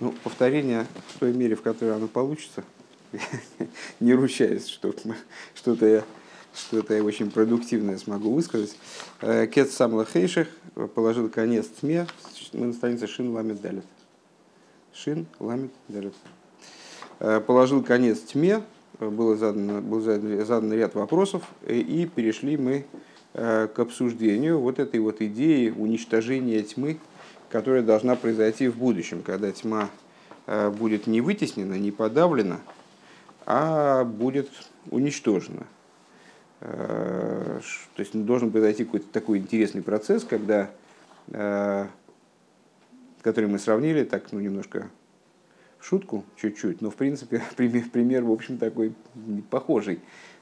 Ну, повторение в той мере, в которой оно получится, не ручаюсь, что что-то я что-то я очень продуктивное смогу высказать. Э, Кет Самла Хейших положил конец тьме. Мы на странице Шин Ламет Далит. Шин Ламет Далит. Э, положил конец тьме. Было задано, был задан, задан ряд вопросов. И перешли мы э, к обсуждению вот этой вот идеи уничтожения тьмы, которая должна произойти в будущем, когда тьма будет не вытеснена, не подавлена, а будет уничтожена. Э, то есть должен произойти какой-то такой интересный процесс, когда, э, который мы сравнили так, ну, немножко в шутку чуть-чуть, но в принципе пример, пример в общем, такой похожий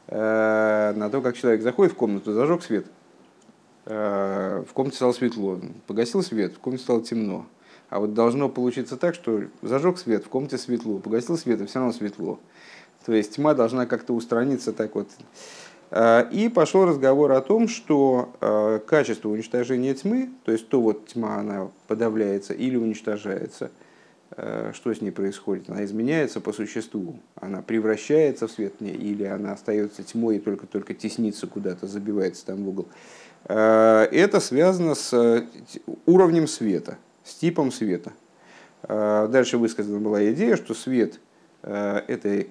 э, на то, как человек заходит в комнату, зажег свет, в комнате стало светло, погасил свет, в комнате стало темно. А вот должно получиться так, что зажег свет, в комнате светло, погасил свет, и все равно светло. То есть тьма должна как-то устраниться так вот. Э, и пошел разговор о том, что э, качество уничтожения тьмы, то есть то вот тьма, она подавляется или уничтожается, э, что с ней происходит? Она изменяется по существу, она превращается в свет или она остается тьмой и только-только теснится куда-то, забивается там в угол. Это связано с уровнем света, с типом света. Дальше высказана была идея, что свет – это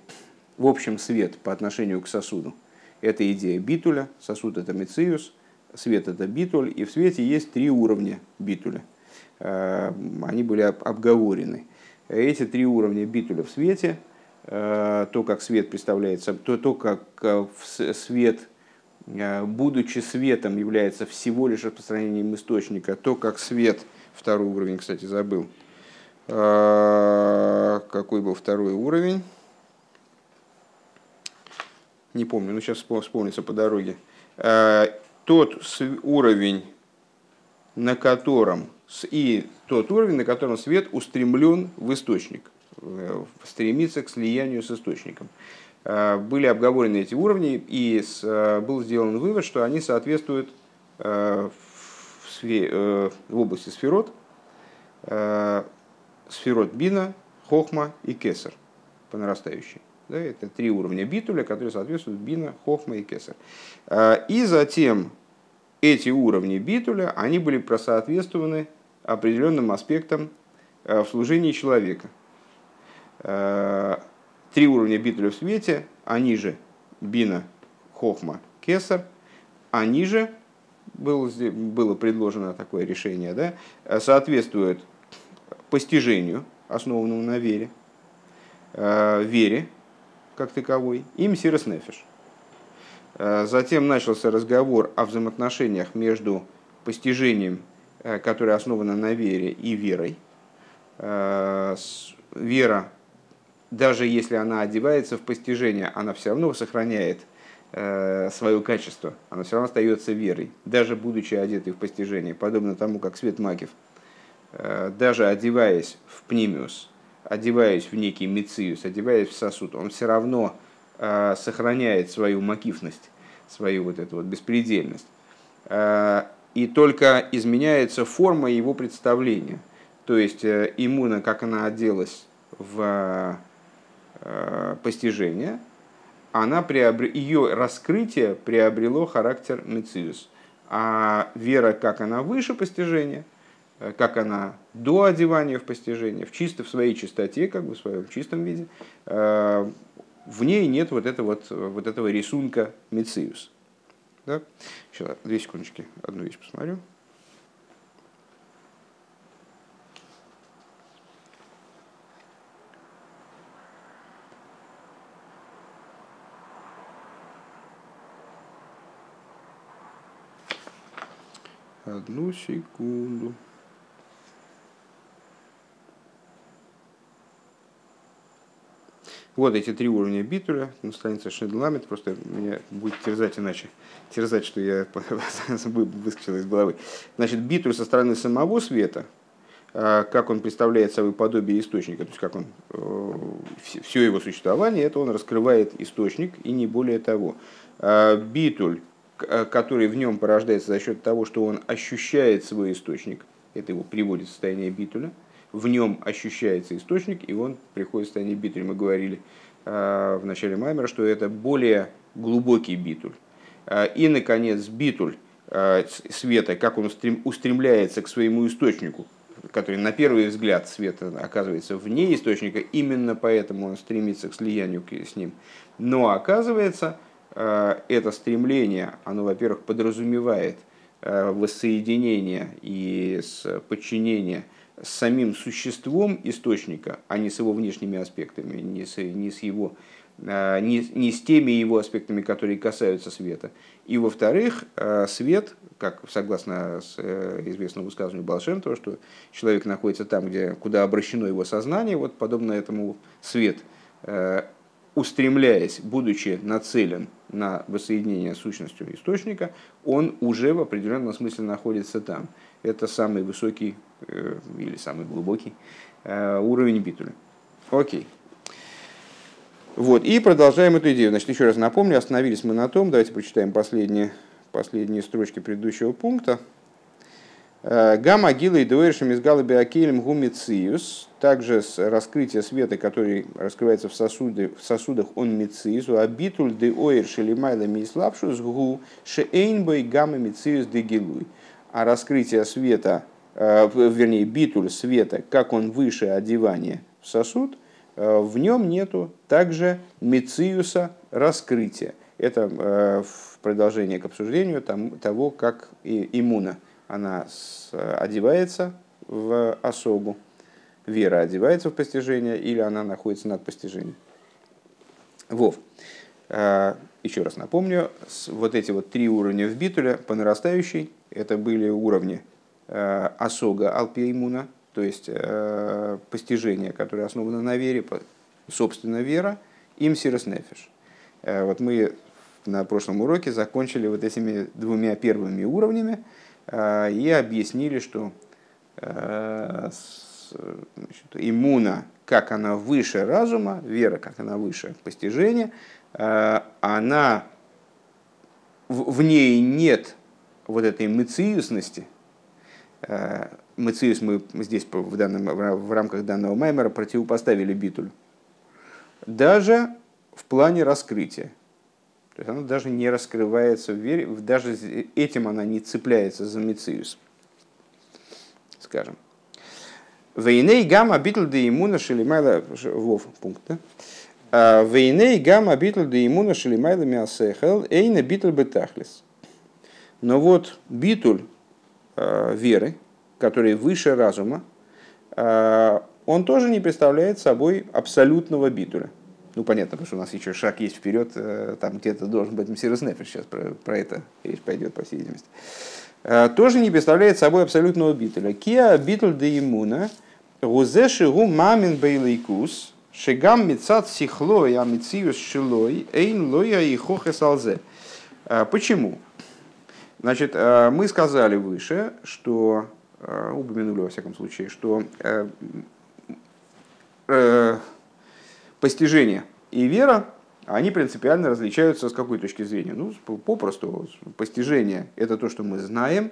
в общем свет по отношению к сосуду – это идея битуля, сосуд это мециус, свет это битуль, и в свете есть три уровня битуля. Э, они были обговорены. Эти три уровня битуля в свете, э, то, как свет представляется, то, то как э, свет, будучи светом, является всего лишь распространением источника, то, как свет, второй уровень, кстати, забыл, какой был второй уровень, не помню, но сейчас вспомнится по дороге, э, тот уровень, на котором и тот уровень, на котором свет устремлен в источник, э, стремится к слиянию с источником. Э, были обговорены эти уровни, и был сделан вывод, что они соответствуют в, области сферот, сферот бина, хохма и кесар по нарастающей. Да, это три уровня битуля, которые соответствуют бина, хохма и кесар. И затем эти уровни битуля, они были просоответствованы определенным аспектам в служении человека. Три уровня битуля в свете, они же бина, хохма, кесар, они же, было, было предложено такое решение, да, соответствуют постижению, основанному на вере, вере, как таковой, и Мсирос Нефиш. Э, затем начался разговор о взаимоотношениях между постижением, э, которое основано на вере, и верой. Э, вера, даже если она одевается в постижение, она все равно сохраняет свое качество, она все равно остается верой, даже будучи одетой в постижение, подобно тому, как свет Макев, даже одеваясь в пнимиус, одеваясь в некий мециус, одеваясь в сосуд, он все равно э, сохраняет свою макифность, свою вот эту вот беспредельность. Э, и только изменяется форма его представления. То есть э, иммуна, как она оделась в э, постижение, она приобр... ее раскрытие приобрело характер мециус. А вера, как она выше постижения – Э, как она до одевания в постижение, в чисто в своей чистоте, как бы в своем чистом виде, э, в ней нет вот, этого вот, вот этого рисунка Мециус. Да? Сейчас, две секундочки, одну вещь посмотрю. Одну секунду. Вот эти три уровня битуля на странице Шнедламет, просто меня будет терзать иначе, терзать, что я выскочил из головы. Значит, битуль со стороны самого света, а, как он представляет собой подобие источника, то есть как он, э, все его существование, это он раскрывает источник и не более того. А, битуль, который в нем порождается за счет того, что он ощущает свой источник, это его приводит в состояние битуля – в нем ощущается источник, и он приходит в состояние битуль. Мы говорили в начале Маймера, что это более глубокий битуль. И, наконец, битуль света, как он устремляется к своему источнику, который на первый взгляд света оказывается вне источника, именно поэтому он стремится к слиянию с ним. Но оказывается, э, это стремление, оно, во-первых, подразумевает э, воссоединение и подчинение с самим существом источника, а не с его внешними аспектами, не с, не с его Э, не, не с теми его аспектами, которые касаются света. И во-вторых, э, свет, как согласно с э, известному высказыванию Балшемтова, что человек находится там, где, куда обращено его сознание, вот подобно этому свет, устремляясь, будучи нацелен на воссоединение с сущностью источника, он уже в определенном смысле находится там. Это самый высокий или самый глубокий уровень битуля. Окей. Вот, и продолжаем эту идею. Значит, еще раз напомню, остановились мы на том, давайте прочитаем последние, последние строчки предыдущего пункта. Э, Гамма гила и дуэршем из галаби акелем гумициус, также с раскрытия света, который раскрывается в, сосуды, в сосудах, он мициус, а битуль де оэр шелимайла мислапшус гу шеэйнбой гамма мициус де гилуй. А раскрытие света, э, вернее, битуль света, как он выше одевания в сосуд – Э, в нем нету также мециуса раскрытия. Это в продолжение к обсуждению того, как иммуна она одевается в осогу, вера одевается в постижение или она находится над постижением. Вов. Э, еще раз напомню, вот эти вот три уровня в битуле по нарастающей, это были уровни осога алпиимуна, то есть э, постижение, которое основано на вере, собственно вера, им сирос нефиш. Э, вот мы на прошлом уроке закончили вот этими двумя первыми уровнями э, и объяснили, что значит, иммуна, как она выше разума, вера, как она выше постижения, она в ней нет вот этой мыциусности, Мециус мы здесь в, данном, в рамках данного маймера противопоставили битуль. Даже в плане раскрытия. То есть она даже не раскрывается в вере, даже этим она не цепляется за Мециус. Скажем. Вейней гамма битл де имуна шелимайла... Вов, пункт, да? «А Вейней гамма битл де имуна шелимайла миасехел эйна битл бетахлис. Но вот битуль э, веры, который выше разума, а, он тоже не представляет собой абсолютного битуля. Ну, понятно, потому что у нас еще шаг есть вперед, э, там где-то должен быть Мсирос сейчас про, про это речь пойдет, по всей видимости. А, тоже не представляет собой абсолютного битуля. Киа битуль де иммуна, гузеши гу мамин бейлейкус, шигам мецат сихлой, а мециус шилой, эйн лоя и хохесалзе. А, почему? Значит, мы сказали выше, что Э, упомянули во всяком случае, что э, э, постижение и вера, они принципиально различаются с какой точки зрения? Ну, попросту, постижение – это то, что мы знаем,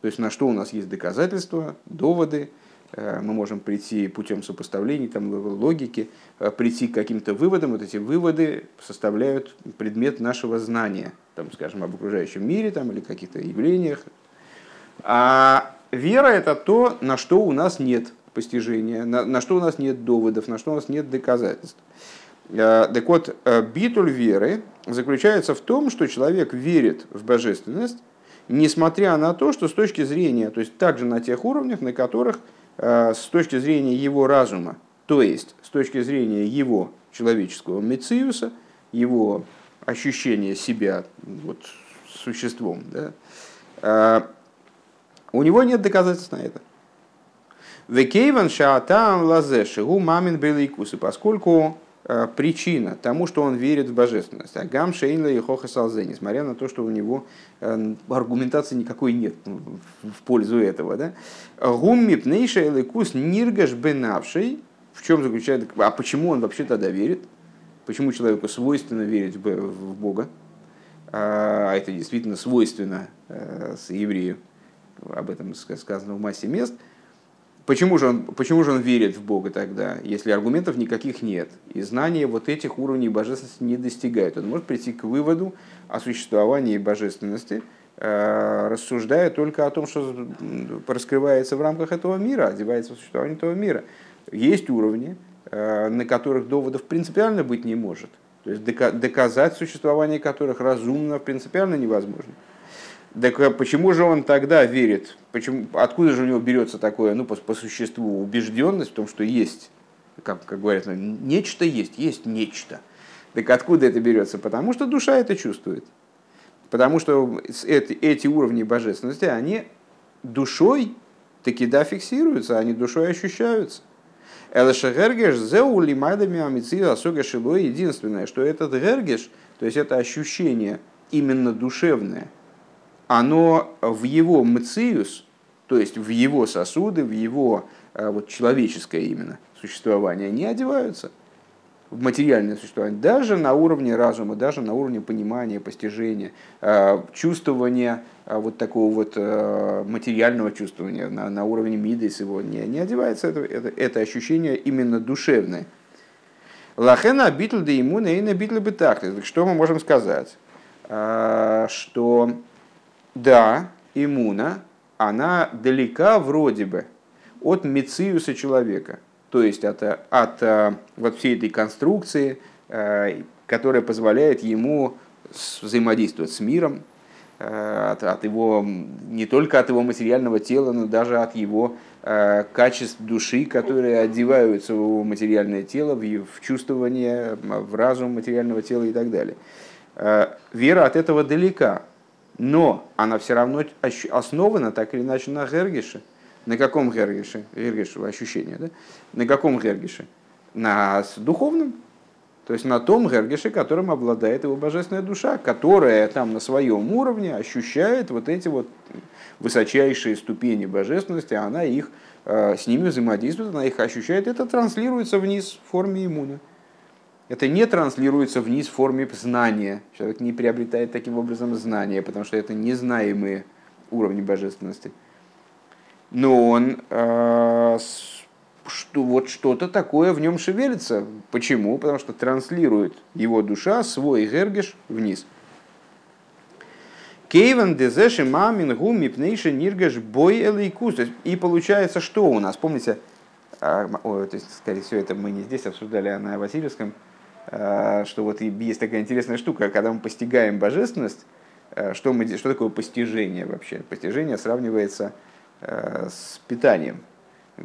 то есть на что у нас есть доказательства, доводы, мы можем прийти путем сопоставлений, там, логики, прийти к каким-то выводам. Вот эти выводы составляют предмет нашего знания, там, скажем, об окружающем мире там, или каких-то явлениях. А Вера – это то, на что у нас нет постижения, на, на что у нас нет доводов, на что у нас нет доказательств. Э, так вот, э, битуль веры заключается в том, что человек верит в божественность, несмотря на то, что с точки зрения, то есть также на тех уровнях, на которых э, с точки зрения его разума, то есть с точки зрения его человеческого мециуса, его ощущения себя вот, существом, да, у него нет доказательств на это. Векейван шаатам лазеши у мамин беликусы, поскольку э, причина тому, что он верит в божественность. А гам шейнла и хоха салзе, несмотря на то, что у него э, аргументации никакой нет в пользу этого. Да? Гумми пнейша эликус ниргаш бенавший. В чем заключается, а почему он вообще тогда верит? Почему человеку свойственно верить в Бога? А это действительно свойственно э, с еврею об этом сказано в массе мест. Почему же, он, почему же он верит в Бога тогда, если аргументов никаких нет, и знания вот этих уровней божественности не достигают? Он может прийти к выводу о существовании божественности, э, рассуждая только о том, что раскрывается в рамках этого мира, одевается в существование этого мира. Есть уровни, э, на которых доводов принципиально быть не может. То есть доказать существование которых разумно принципиально невозможно. Так э, почему же он тогда верит? Почему, откуда же у него берется такое, ну, по, по существу, убежденность в том, что есть, как, как говорят, нечто есть, есть нечто. Так откуда это берется? Потому что душа это чувствует. Потому что эти, эти уровни божественности, они душой таки да фиксируются, они душой ощущаются. Элэша гергеш зеу лимайдами амици асога шило единственное, что этот гергеш, то есть это ощущение именно душевное – оно в его мциус, то есть в его сосуды, в его э, вот, человеческое именно существование, не одеваются в материальное существование, даже на уровне разума, даже на уровне понимания, постижения, э, чувствования э, вот такого вот материального чувствования, на, на уровне мидес его не, одевается это, это, это ощущение именно душевное. Лахена битл да иммуна и на битл бетахлис. Что мы можем сказать? Что да, иммуна, она далека вроде бы от мециуса человека, то есть от, от э, вот всей этой конструкции, э, которая позволяет ему взаимодействовать с миром, э, от, от его, не только от его материального тела, но даже от его качеств души, которые одеваются в материальное тело, в, в чувствование, в разум материального тела и так далее. Вера от этого далека, но она все равно основана так или иначе на гергише. На каком гергише? Гергише ощущение, да? На каком гергише? На духовном. То есть на том гергише, которым обладает его божественная душа, которая там на своем уровне ощущает вот эти вот высочайшие ступени божественности, она их э, с ними взаимодействует, она их ощущает, это транслируется вниз в форме иммуна это не транслируется вниз в форме знания. Человек не приобретает таким образом знания, потому что это незнаемые уровни божественности. Но он э, что, вот что-то такое в нем шевелится. Почему? Потому что транслирует его душа свой гергеш вниз. Кейван дезеши мамин гуми пнейши ниргаш бой элейкус. И получается, что у нас? Помните, а, о, то есть, скорее всего, это мы не здесь обсуждали, а на Васильевском, что вот есть такая интересная штука, когда мы постигаем божественность, э, что, мы, что такое постижение вообще? Постижение сравнивается э, с питанием.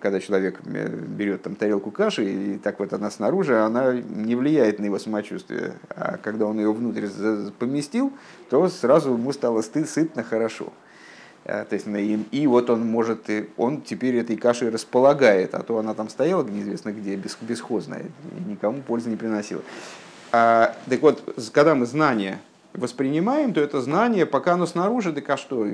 Когда человек берет там тарелку каши, и так вот она снаружи, она не влияет на его самочувствие. А когда он ее внутрь поместил, то сразу ему стало стыд, сытно, хорошо. Э, то есть, и вот он может, он теперь этой кашей располагает, а то она там стояла неизвестно где, бесхозная, никому пользы не приносила. А, так вот, когда мы знание воспринимаем, то это знание, пока оно снаружи, так а что?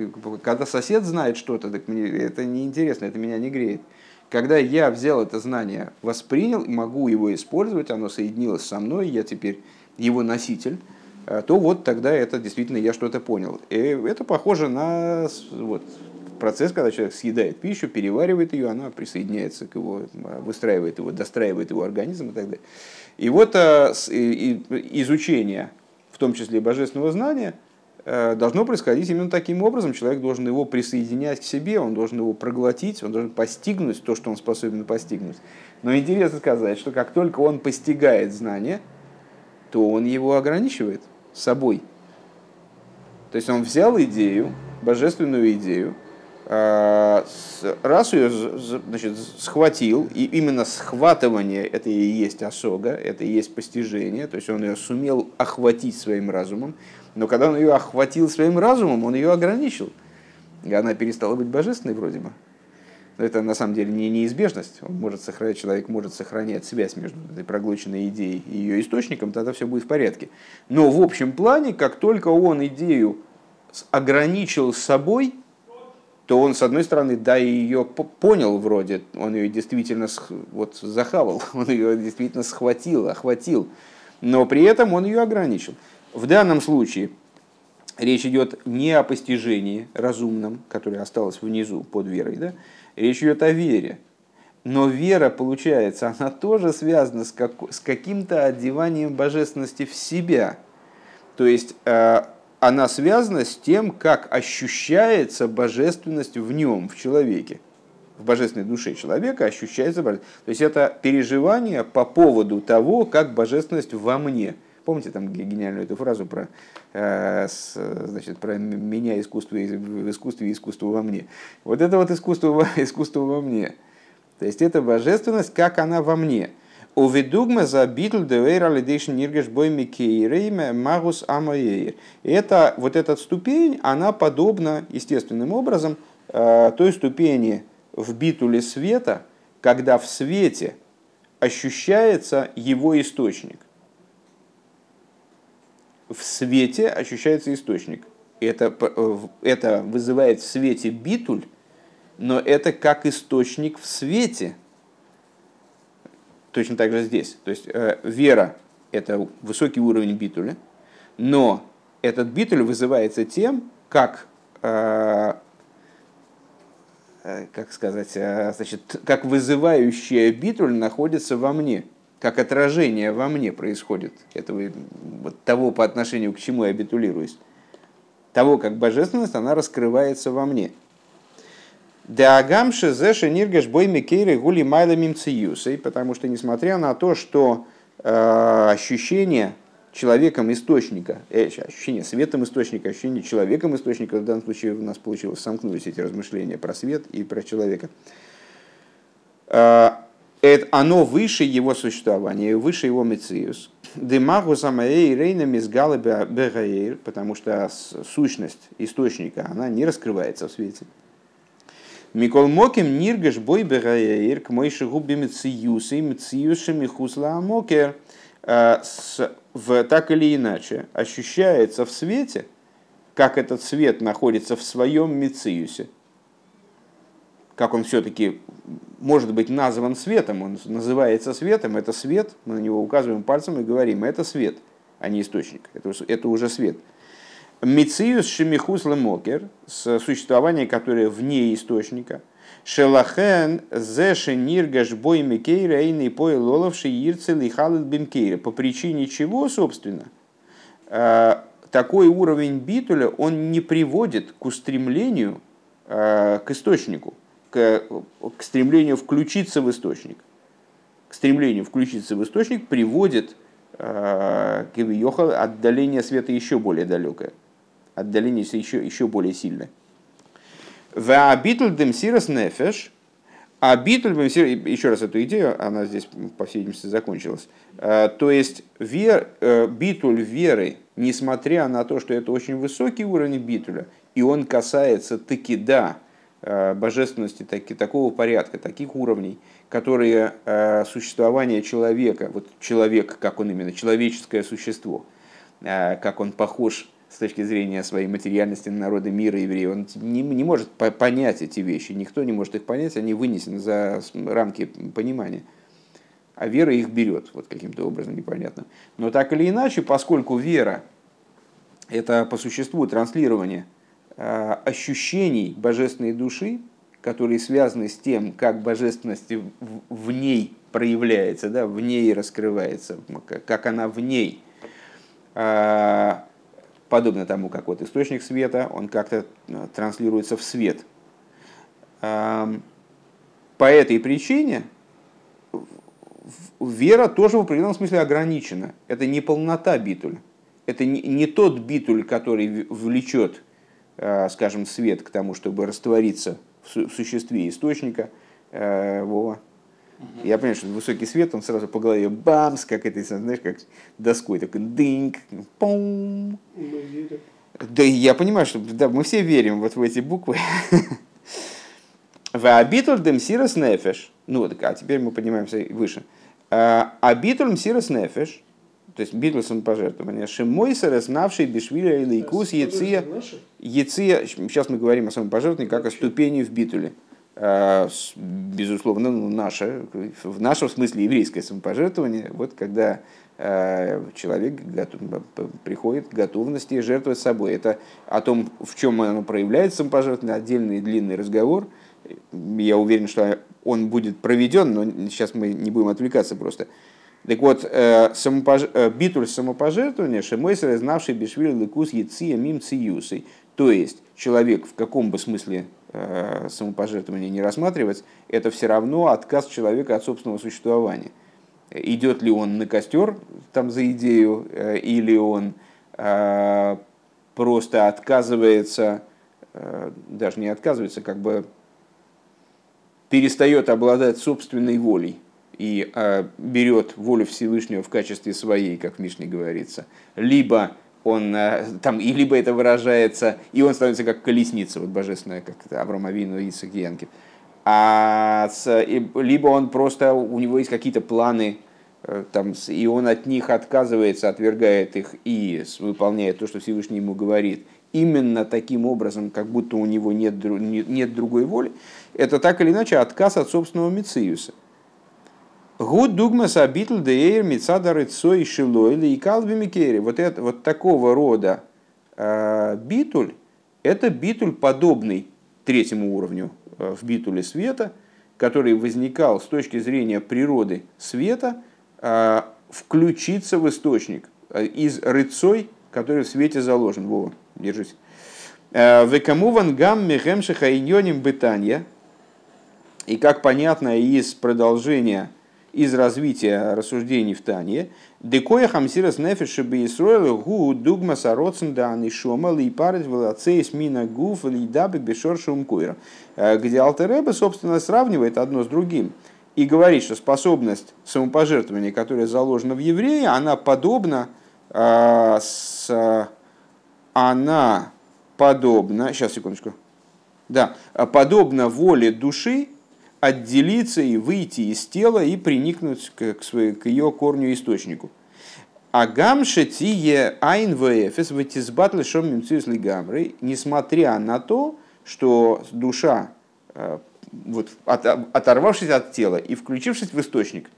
Когда сосед знает что-то, так мне это неинтересно, это меня не греет. Когда я взял это знание, воспринял, могу его использовать, оно соединилось со мной, я теперь его носитель, то вот тогда это действительно я что-то понял. И это похоже на вот, процесс, когда человек съедает пищу, переваривает ее, она присоединяется к его, выстраивает его, достраивает его организм и так далее. И вот э, изучение, в том числе божественного знания, э, должно происходить именно таким образом. Человек должен его присоединять к себе, он должен его проглотить, он должен постигнуть то, что он способен постигнуть. Но интересно сказать, что как только он постигает знание, то он его ограничивает собой. То есть он взял идею, божественную идею, а, раз ее значит, схватил, и именно схватывание это и есть осога, это и есть постижение, то есть он ее сумел охватить своим разумом, но когда он ее охватил своим разумом, он ее ограничил. И она перестала быть божественной вроде бы. Это на самом деле не неизбежность. Он может сохранять, человек может сохранять связь между этой проглоченной идеей и ее источником, тогда все будет в порядке. Но в общем плане, как только он идею ограничил собой, то он, с одной стороны, да, ее понял вроде, он ее действительно вот, захавал, он ее действительно схватил, охватил, но при этом он ее ограничил. В данном случае речь идет не о постижении разумном, которое осталось внизу под верой, да, Речь идет о вере. Но вера, получается, она тоже связана с, как, с каким-то одеванием божественности в себя. То есть э, она связана с тем, как ощущается божественность в нем, в человеке. В божественной душе человека ощущается божественность. То есть это переживание по поводу того, как божественность во мне. Помните там гениальную эту фразу про, э, значит, про меня искусство в искусстве искусство во мне. Вот это вот искусство, искусство во мне. То есть это божественность, как она во мне. Уведугма за битл девейра лидейшн ниргеш бой микейрейме магус амоейр. Это, вот эта ступень, она подобна естественным образом э, той ступени в битуле света, когда в свете ощущается его источник. В свете ощущается источник. Это, э, это вызывает в свете битуль, но это как источник в свете. Точно так же здесь. То есть э, вера – это высокий уровень битуля, но этот битуль вызывается тем, как, э, э как сказать, э, значит, как вызывающая битуль находится во мне, как отражение во мне происходит этого, вот того, по отношению к чему я битулируюсь. Того, как божественность, она раскрывается во мне – Деагамши зеши ниргаш бой микейры гули майла мимциюсой, потому что несмотря на то, что э, ощущение человеком источника, э, ощущение светом источника, ощущение человеком источника, в данном случае у нас получилось, сомкнулись эти размышления про свет и про человека, э, это, оно выше его существования, выше его мециус. Демагу самаэй рейна мизгалы бегаэйр, потому что сущность источника, она не раскрывается в свете. Микол Моким Ниргаш Бой Бераир к Мойши Губи Мециюсы Мециюши Михусла Амокер э, в так или иначе ощущается в свете, как этот свет находится в своем Мециюсе, как он все-таки может быть назван светом, он называется светом, это свет, мы на него указываем пальцем и говорим, это свет, а не источник, это, это уже свет – Мициус шемихус мокер, существование, которое вне источника. Шелахен зеши ниргаш бой микейра и пой лоловши ирцел и халет бимкейра. По причине чего, собственно, э, такой уровень битуля, он не приводит к устремлению э, к источнику, к, к стремлению включиться в источник. К стремлению включиться в источник приводит э, к отдаление света еще более далекое отдаление еще, еще более сильное. В абитл демсирас нефеш, а битуль еще раз эту идею, она здесь, по всей видимости, закончилась. Э, то есть вер, э, битуль веры, несмотря на то, что это очень высокий уровень битуля, и он касается таки да божественности таки, такого порядка, таких уровней, которые существование человека, вот человек, как он именно, человеческое существо, как он похож с точки зрения своей материальности народа мира евреи, он не, не может понять эти вещи, никто не может их понять, они вынесены за рамки понимания. А вера их берет, вот каким-то образом непонятным. Но так или иначе, поскольку вера – это по существу транслирование э, ощущений божественной души, которые связаны с тем, как божественность в ней проявляется, да, в ней раскрывается, как она в ней э, подобно тому, как вот источник света, он как-то э, транслируется в свет. По этой причине вера тоже в определенном смысле ограничена. Это не полнота битуля. Это не тот битуль, который влечет, э, скажем, свет к тому, чтобы раствориться в существе источника. Э, Вова. Я понимаю, что высокий свет, он сразу по голове бамс, как это, знаешь, как доской, такой дыньк, пум. Да я понимаю, что да, мы все верим вот в эти буквы. В абитуль дем сирос нефеш. Ну, а теперь мы поднимаемся выше. Абитуль сирос нефеш, то есть битуль самопожертвования, шимойса, знавший бишвиля или икус, яция, яция, сейчас мы говорим о самопожертвовании как о ступени в битуле. Э, безусловно, ну, наше, в нашем смысле еврейское самопожертвование, вот когда э, человек готов, приходит к готовности жертвовать собой. Это о том, в чем оно проявляется самопожертвование, отдельный длинный разговор. Я уверен, что он будет проведен, но сейчас мы не будем отвлекаться просто. Так вот, э, самопож... Э, битуль самопожертвования, шемойсер, знавший бешвиль лыкус яция мим циюсой. То есть, человек в каком бы смысле э, самопожертвования не рассматривать, это все равно отказ человека от собственного существования. Идет ли он на костер там за идею, или он просто отказывается, даже не отказывается, как бы перестает обладать собственной волей и э, берет волю Всевышнего в качестве своей, как в Мишне говорится, либо он э, там, и либо это выражается, и он становится как колесница, вот божественная, как Авраам Авину и Исаак. А с, и, либо он просто, у него есть какие-то планы, э, там, и он от них отказывается, отвергает их и выполняет то, что Всевышний ему говорит, именно таким образом, как будто у него нет, нет другой воли, это так или иначе отказ от собственного Мециуса. Гуд дугмас абитл деэр мицада цой шилой и калби микери. Вот, это, вот такого рода э, битуль, это битуль подобный третьему уровню э, в битуле света, который возникал с точки зрения природы света, э, включиться в источник э, из рыцой, который в свете заложен. Вова, держись. Э, Векамуван гам мехемшиха иньоним бытанья. И как понятно из продолжения, из развития рассуждений в Тане, декоя хамсирас нефеши бейсройл гу дугма сароцен да анишома ли парит велацеис мина гуф ли дабы бешор шумкуира. Э, где Алтереба, собственно, сравнивает одно с другим и говорит, что способность самопожертвования, которая заложена в евреи, она подобна э, с, она подобна, сейчас секундочку, да, подобна воле души отделиться и выйти из тела и приникнуть к, к, своей, к ее корню источнику. А гамше тие айн вэфэс ватизбат лишом гамры, несмотря на то, что душа, э, вот, от, оторвавшись от тела и включившись в источник,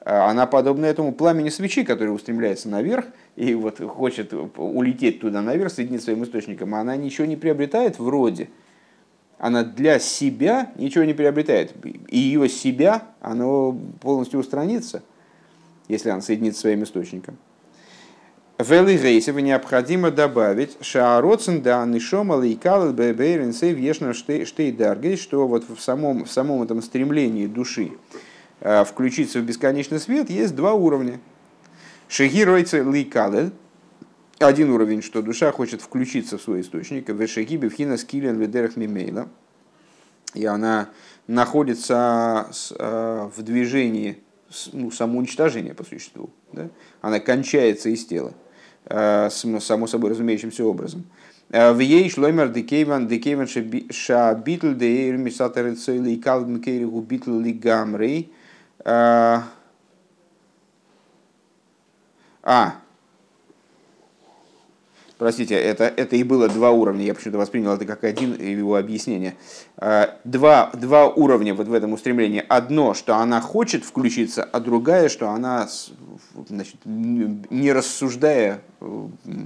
э, она подобна этому пламени свечи, который устремляется наверх и вот хочет улететь туда наверх, соединить своим источником, а она ничего не приобретает вроде – она для себя ничего не приобретает. И ее себя, оно полностью устранится, если она соединится своим источником. В Элигейсева необходимо добавить Шаароцен да нишома лейкал бэбэрин сей вешна штейдаргей, что вот в самом, в самом этом стремлении души э, включиться в бесконечный свет есть два уровня. Шегиройцы лейкалель, один уровень, что душа хочет включиться в свой источник, вешаги бифхина скилен ведерах мимейла, и она находится э, в движении ну, самоуничтожения по существу. Да? Она кончается из тела, э, само собой разумеющимся образом. Э, в ей шлоймер декейван декейван ша битл де мисатер цойли калд мкериху битл ли гамрей. А, Простите, это, это и было два уровня, я почему-то воспринял это как один его объяснение. А, два, два уровня вот в этом устремлении. Одно, что она хочет включиться, а другая, что она, значит, не рассуждая,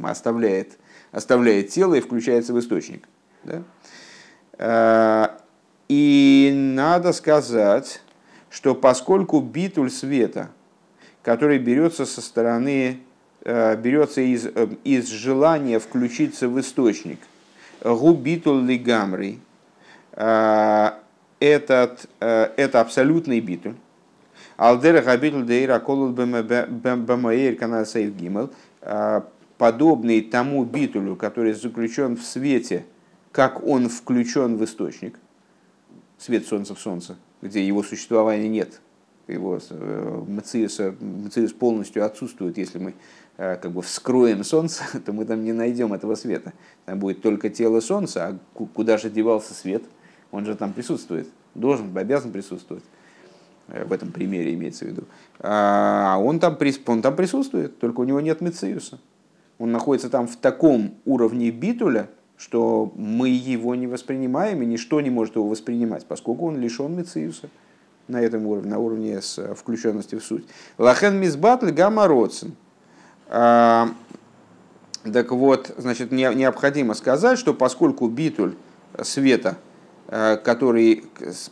оставляет, оставляет тело и включается в источник. Да? А, и надо сказать, что поскольку битуль света, который берется со стороны берется из, э, из желания включиться в источник. הוא ביטול לגמרי. Э, этот, это абсолютный ביטול. על דרך הביטול דאור הכלול במאור כנ"ל סעיף ג'. Подобный тому ביטול ю, который заключен в свете, как он включен в источник. Свет солнца в солнце, где его существования нет, его מציאות полностью отсутствует, если мы Э, как бы вскроем солнце, то мы там не найдем этого света. Там будет только тело солнца, а куда же девался свет? Он же там присутствует, должен, обязан присутствовать. Э, в этом примере имеется в виду. А он там, он там присутствует, только у него нет мециуса. Он находится там в таком уровне битуля, что мы его не воспринимаем, и ничто не может его воспринимать, поскольку он лишен мециуса на этом уровне, на уровне с э, включенности в суть. Лахен мизбатль гамма родсен – а, так вот, значит, необходимо сказать, что поскольку битуль света который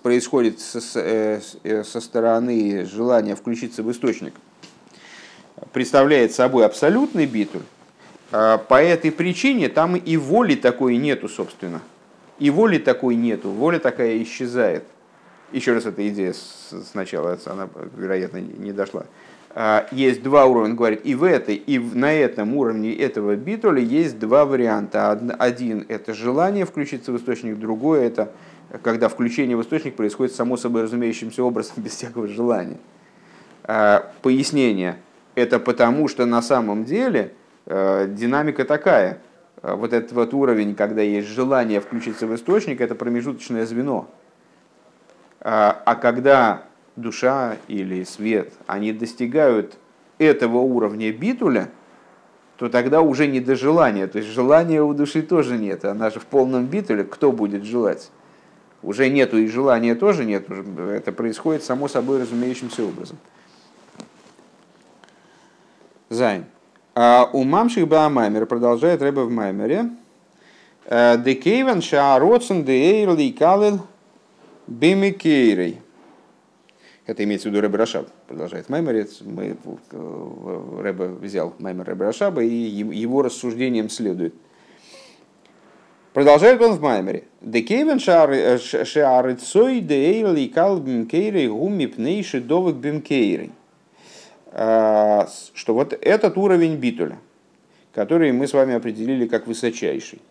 происходит со, со стороны желания включиться в источник, представляет собой абсолютный битуль, по этой причине там и воли такой нету, собственно. И воли такой нету, воля такая исчезает. Еще раз эта идея сначала, она, вероятно, не дошла. А, есть два уровня, говорит, и в этой, и на этом уровне этого битуля есть два варианта. Один – это желание включиться в источник, другой – это когда включение в источник происходит само собой разумеющимся образом, без всякого желания. А, пояснение – это потому, что на самом деле а, динамика такая. Вот этот вот уровень, когда есть желание включиться в источник, это промежуточное звено. А когда душа или свет, они достигают этого уровня битуля, то тогда уже не до желания. То есть желания у души тоже нет. Она же в полном битуле. Кто будет желать? Уже нету и желания тоже нет. Это происходит само собой разумеющимся образом. Зайн. А у мамших Баамаймер продолжает Рэба в Маймере. «Э, דכיון שהרצון דאור ליכלל במקורו. Это имеется в виду Рэбе Рашаб, продолжает מאמר. Мы, э, Рэбе взял מאמר Рэбе Рашаба и его рассуждением следует. Продолжает он в מאמר е. דכיון שהרצון דאור ליכלל במקורו הוא מפני שדבוק במקורו. А, что вот этот уровень ביטול я, который мы с вами определили как высочайший,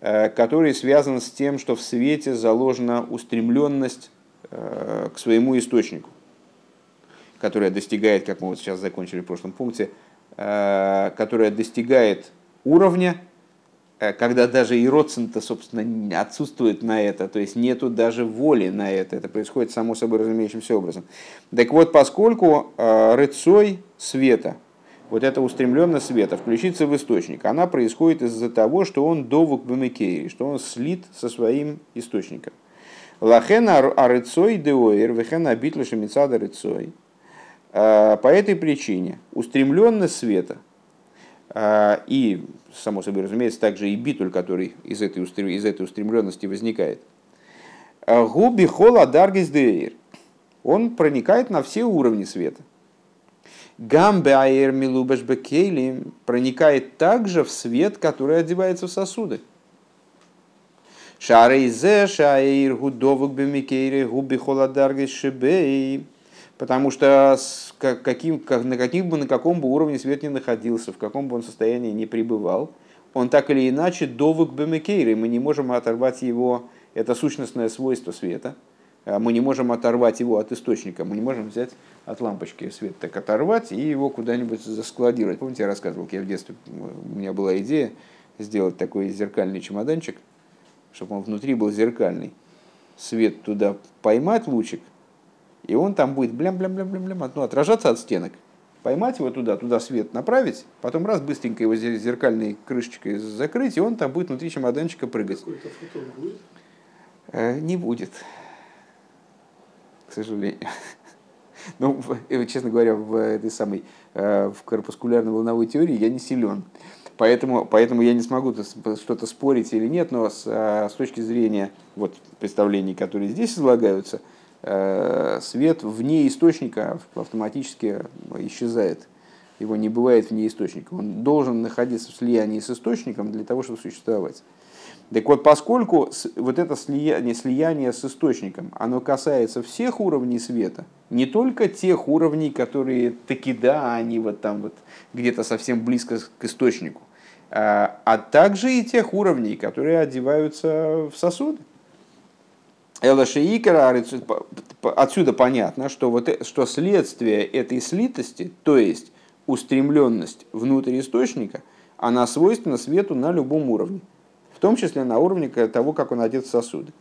э, который связан с тем, что в свете заложена устремленность Э, к своему источнику, которая достигает, как мы вот сейчас закончили в прошлом пункте, э, которая достигает уровня, э, когда даже и родствен-то, собственно, отсутствует на это, то есть нету даже воли на это, это происходит само собой разумеющимся образом. Так вот, поскольку рыцой света, вот эта устремленность света, включиться в источник, она происходит из-за того, что он довук бамекейри, что он слит со своим источником. Лахена арыцой деоир, вехена битлыша мецада рыцой. А, по этой причине устремленность света а, и, само собой разумеется, также и битуль, который из этой, из этой устремленности возникает. А, губи хола даргис деир. Он проникает на все уровни света. Гамбе аэр милубаш проникает также в свет, который одевается в сосуды. Шарейзе, шаир, гудовок бемикейре, губи холодаргис шибей. Потому что каким, как, на, каким бы, на каком бы уровне свет не находился, в каком бы он состоянии не пребывал, он так или иначе довык бемикейры. Мы не можем оторвать его, это сущностное свойство света. А мы не можем оторвать его от источника. Мы не можем взять от лампочки свет так оторвать и его куда-нибудь заскладировать. Помните, я рассказывал, я в детстве, у меня была идея сделать такой зеркальный чемоданчик – чтобы он внутри был зеркальный. Свет туда поймать лучик, и он там будет блям-блям-блям-блям, ну, отражаться от стенок. Поймать его туда, туда свет направить, потом раз быстренько его зеркальной крышечкой закрыть, и он там будет внутри чемоданчика прыгать. Какой-то фотон будет? Э, не будет, к сожалению. Ну, честно говоря, в этой самой э, в корпускулярной волновой теории я не силен. Поэтому, поэтому я не смогу что-то спорить или нет, но с, а, с точки зрения вот, представлений, которые здесь излагаются, э, свет вне источника автоматически исчезает. Его не бывает вне источника. Он должен находиться в слиянии с источником для того, чтобы существовать. Так вот, поскольку вот это слияние, слияние с источником, оно касается всех уровней света, не только тех уровней, которые таки да, они вот там вот где-то совсем близко к источнику, а, а также и тех уровней, которые одеваются в сосуды. Элашеикера, отсюда понятно, что, вот, что следствие этой слитости, то есть устремленность внутрь источника, она свойственна свету на любом уровне, в том числе на уровне того, как он одет в сосуды.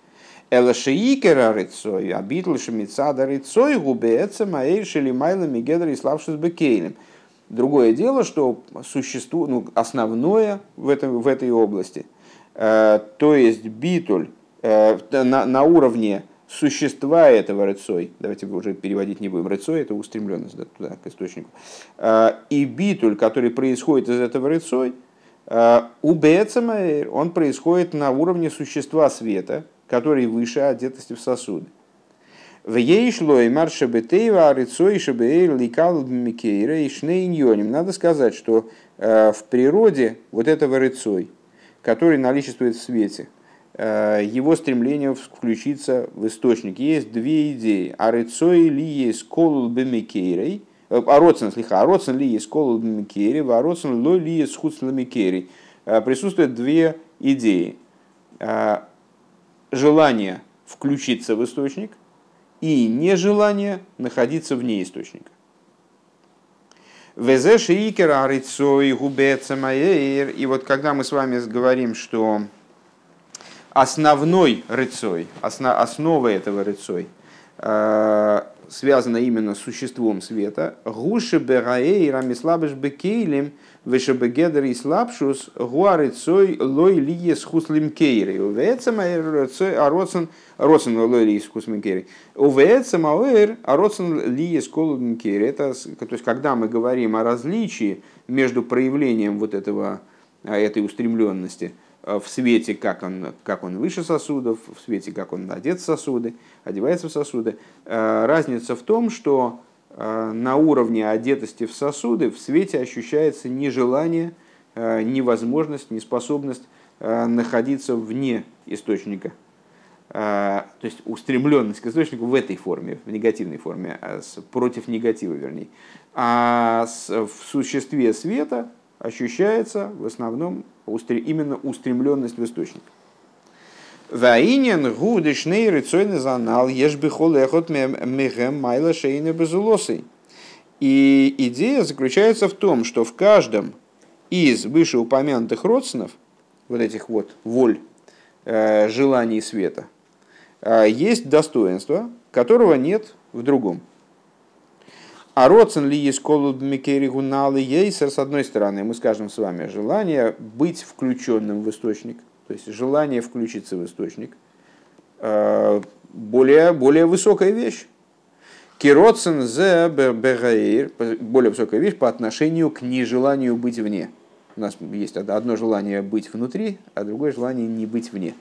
Элашеикера рыцой, абитл шемицада рыцой, губеца маэйр шелимайла мигедра и славшись бекейлем – Другое дело, что существует ну, основное в, этом, в этой области, э, то есть битуль э, на, на уровне существа этого рыцой, давайте уже переводить не будем, рыцой это устремленность да, туда, к источнику, э, и битуль, который происходит из этого рыцой, э, у Бецамаэр он происходит на уровне существа света, который выше одетости в сосуды. В ей шло и марша бетейва, арицой, шабеэр, ликал, микейра и шнейньоним. Надо сказать, что э, в природе вот этого рыцой, который наличествует в свете, э, его стремление включиться в источник. Есть две идеи. Арицой ли есть колул бемикейрой, Ароцин, слиха, Ароцин ли есть колул бемикейрой, а Ароцин ло ли есть хуц ламикейрой. Присутствуют две идеи. Желание включиться в источник – и нежелание находиться вне источника. И вот когда мы с вами говорим, что основной рыцой, основа этого рыцой э, связана именно с существом света, гуши бераэй рамислабыш бекейлем – Вешебегедер и слабшус гуарицой лой лие с хуслим кейри. Увеется ароцен роцен лой лие с хуслим кейри. Увеется мауэр ароцен лие с колудим кейри. Это, то есть, когда мы говорим о различии между проявлением вот этого, этой устремленности в свете, как он, как он выше сосудов, в свете, как он одет в сосуды, одевается в сосуды, разница в том, что Э, на уровне одетости в сосуды в свете ощущается нежелание, э, невозможность, неспособность э, находиться вне источника. То есть устремленность к источнику в этой форме, в негативной форме, а против негатива, вернее. А в существе света ощущается в основном именно устремленность в источник. Ваинен гудышный рыцойный занал ешбихол эхот мехем майла шейны безулосой. И идея заключается в том, что в каждом из вышеупомянутых родственов, вот этих вот воль, э, желаний света, э, есть достоинство, которого нет в другом. А родствен ли есть колуд микеригуналы ейсер, с одной стороны, мы скажем с вами, желание быть включенным в источник – то есть желание включиться в источник, э, более, более высокая вещь. Кироцен зе бегаир, более высокая вещь по отношению к нежеланию быть вне. У нас есть одно желание быть внутри, а другое желание не быть вне.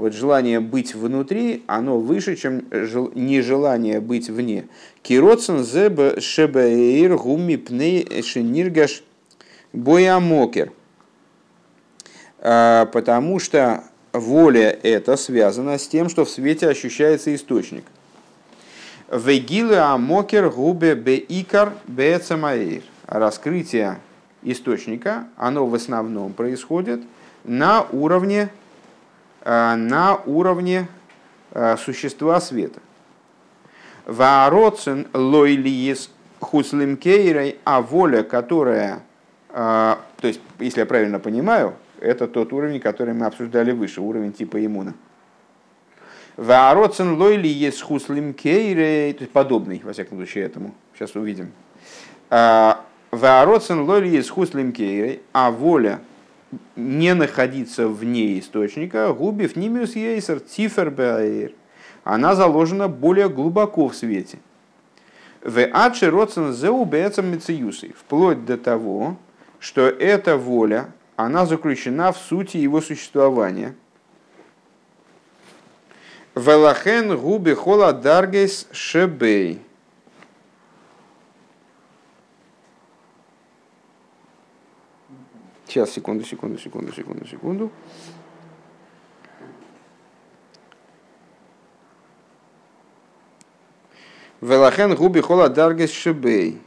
Вот желание быть внутри, оно выше, чем нежелание быть вне. Кироцен зе шебеир гуми пней шениргаш боямокер. А, потому что воля это связана с тем, что в свете ощущается источник. Вегилы амокер губе беикар бецамаир. Раскрытие источника, оно в основном происходит на уровне, на уровне а, существа света. Ваароцен лойлиес хуслим кейрой, а воля, которая, то есть, если я правильно понимаю, это тот уровень, который мы обсуждали выше, уровень типа иммуна. Ваароцен лойли есть хуслим кейре, то есть подобный, во всяком случае, этому. Сейчас увидим. Ваароцен лойли есть хуслим кейре, а воля не находиться вне источника, губив нимиус ейсер цифер баир. Она заложена более глубоко в свете. В адши родсен зеу бецам Вплоть до того, что эта воля, она заключена в сути его существования. Велахен губи хола даргес шебей. Сейчас, секунду, секунду, секунду, секунду, секунду. Велахен губи хола даргес шебей.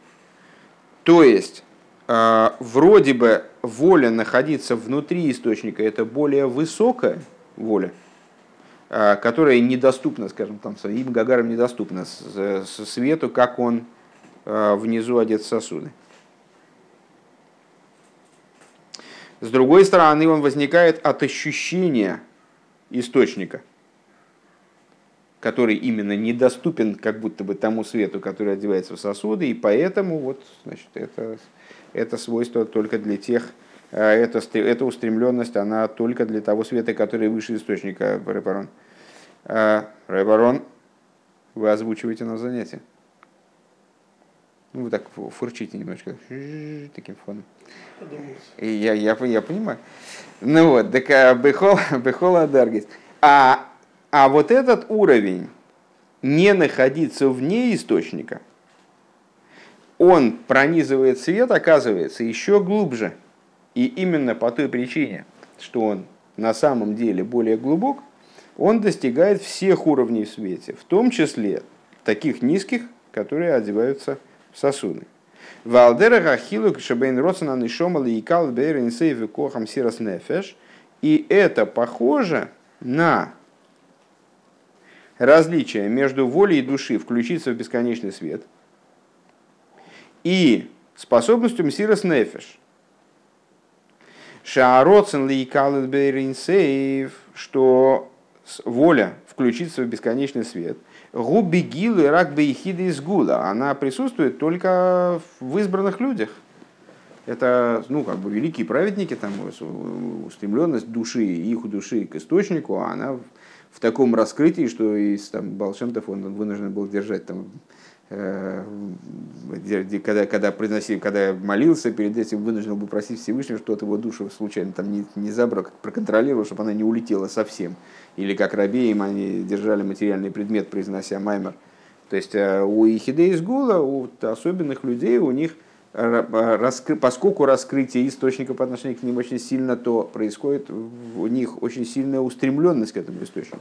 То есть, а, вроде бы воля находиться внутри источника – это более высокая воля, а, которая недоступна, скажем, там, своим Гагарам недоступна свету, как он а, внизу одет сосуды. С другой стороны, он возникает от ощущения источника, который именно недоступен как будто бы тому свету, который одевается в сосуды, и поэтому вот, значит, это это свойство только для тех, э, это, эта устремленность, она только для того света, который выше источника Рэбарон. Э, Рэбарон, вы озвучиваете на занятие. Ну, так фурчите немножко, таким фоном. И я, я, я понимаю. Ну вот, так а, Бехола Даргис. А А вот этот уровень не находиться вне источника, он пронизывает свет, оказывается, еще глубже. И именно по той причине, что он на самом деле более глубок, он достигает всех уровней в свете, в том числе таких низких, которые одеваются в сосуды. Валдера Гахилу Шабейн Роцена Нишомала и Кал Бейрин Сейвы Кохам Сирас Нефеш. И это похоже на различие между волей души включиться в бесконечный свет и способностью Сирас Нефеш. Шаароцен ли Кал Бейрин Сейв, что воля включиться в бесконечный свет – Губи гилы рак бейхиды из гула. Она присутствует только в избранных людях. Это, ну, как бы великие праведники, там, устремленность души, их души к источнику, она в таком раскрытии, что из там, Балшемтов он вынужден был держать там Э, когда, когда, приносил, когда молился, перед этим вынужден был просить Всевышнего, что его душу случайно там не, не забрал, проконтролировал, чтобы она не улетела совсем. Или как рабеем они держали материальный предмет, произнося маймер. То есть э, у Ихиде из Гула, у особенных людей, у них, раскры... поскольку раскрытие источника по отношению к ним очень сильно, то происходит у них очень сильная устремленность к этому источнику.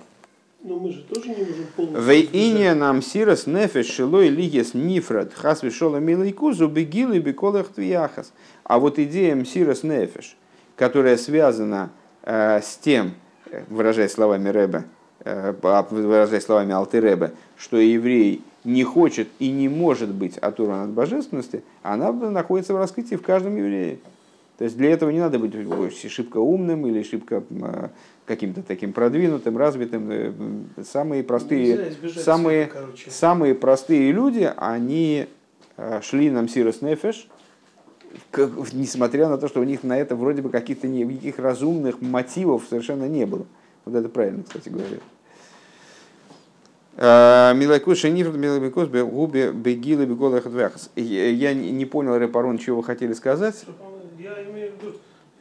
Но мы же тоже не можем полностью... Вейине нам сирос нефеш шилой лигес нифрат хас вишола милайкузу бегилы беколах твияхас. А вот идея мсирос нефеш, которая связана э, с тем, э, выражаясь словами Рэбе, э, выражаясь словами Алтеребе, что еврей не хочет и не может быть оторван от божественности, она находится в раскрытии в каждом еврее. То есть для этого не надо быть шибко умным или шибко э, каким-то таким продвинутым, развитым. Э, самые простые, самые, самые простые люди, они шли на Мсирос Нефеш, несмотря на то, что у них на это вроде бы каких-то никаких разумных мотивов совершенно не было. Вот это правильно, кстати говоря. Э, Милайкуша Нифрд Милайкус Губи Бегилы Беголах Я не понял, Репарон, чего вы хотели сказать. Я имею в виду,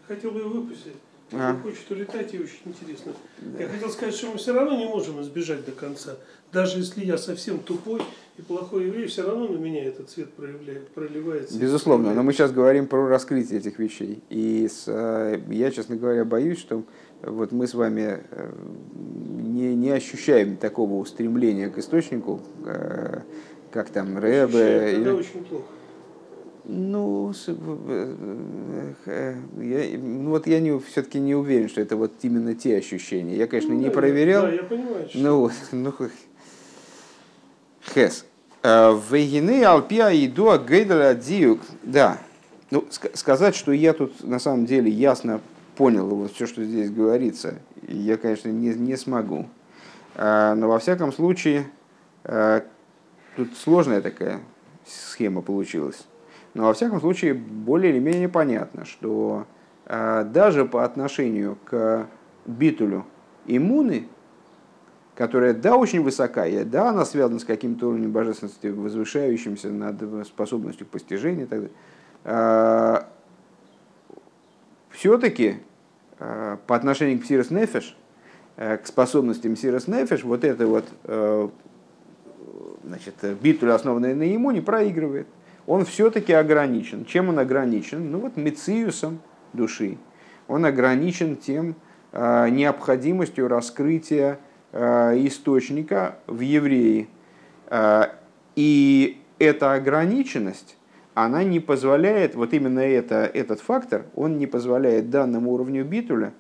хотел бы выпустить. А. Хочет улетать, и очень интересно. Да. Я хотел сказать, что мы все равно не можем избежать до конца. Даже если я совсем тупой и плохой еврей, все равно на меня этот цвет проявляет, проливается. Безусловно, но мы сейчас говорим про раскрытие этих вещей. И с, э, я, честно говоря, боюсь, что вот мы с вами э, не, не ощущаем такого устремления к источнику, э, как там Рэбе. Или... очень плохо. Ну, я, ну вот я не, все-таки не уверен, что это вот именно те ощущения. Я, конечно, ну, не проверял. Да, я понимаю. Что... Ну, ну, Хес. А, Вегины Алпия иду Гейдала Диюк. Да. Ну, сказать, что я тут на самом деле ясно понял вот все, что здесь говорится, я, конечно, не, не смогу. А, но во всяком случае, а, тут сложная такая схема получилась. Но во всяком случае более или менее понятно, что э, даже по отношению к битулю иммуны, которая, да, очень высокая, да, она связана с каким-то уровнем божественности, возвышающимся над способностью к постижению и так далее, э, все-таки э, по отношению к Псирос Нефеш, э, к способностям Псирос Нефеш, вот это вот значит, битуль, основанный на иммуне, проигрывает он все-таки ограничен. Чем он ограничен? Ну вот мециусом души. Он ограничен тем необходимостью раскрытия источника в евреи. Э, и эта ограниченность, она не позволяет, вот именно это, этот фактор, он не позволяет данному уровню битуля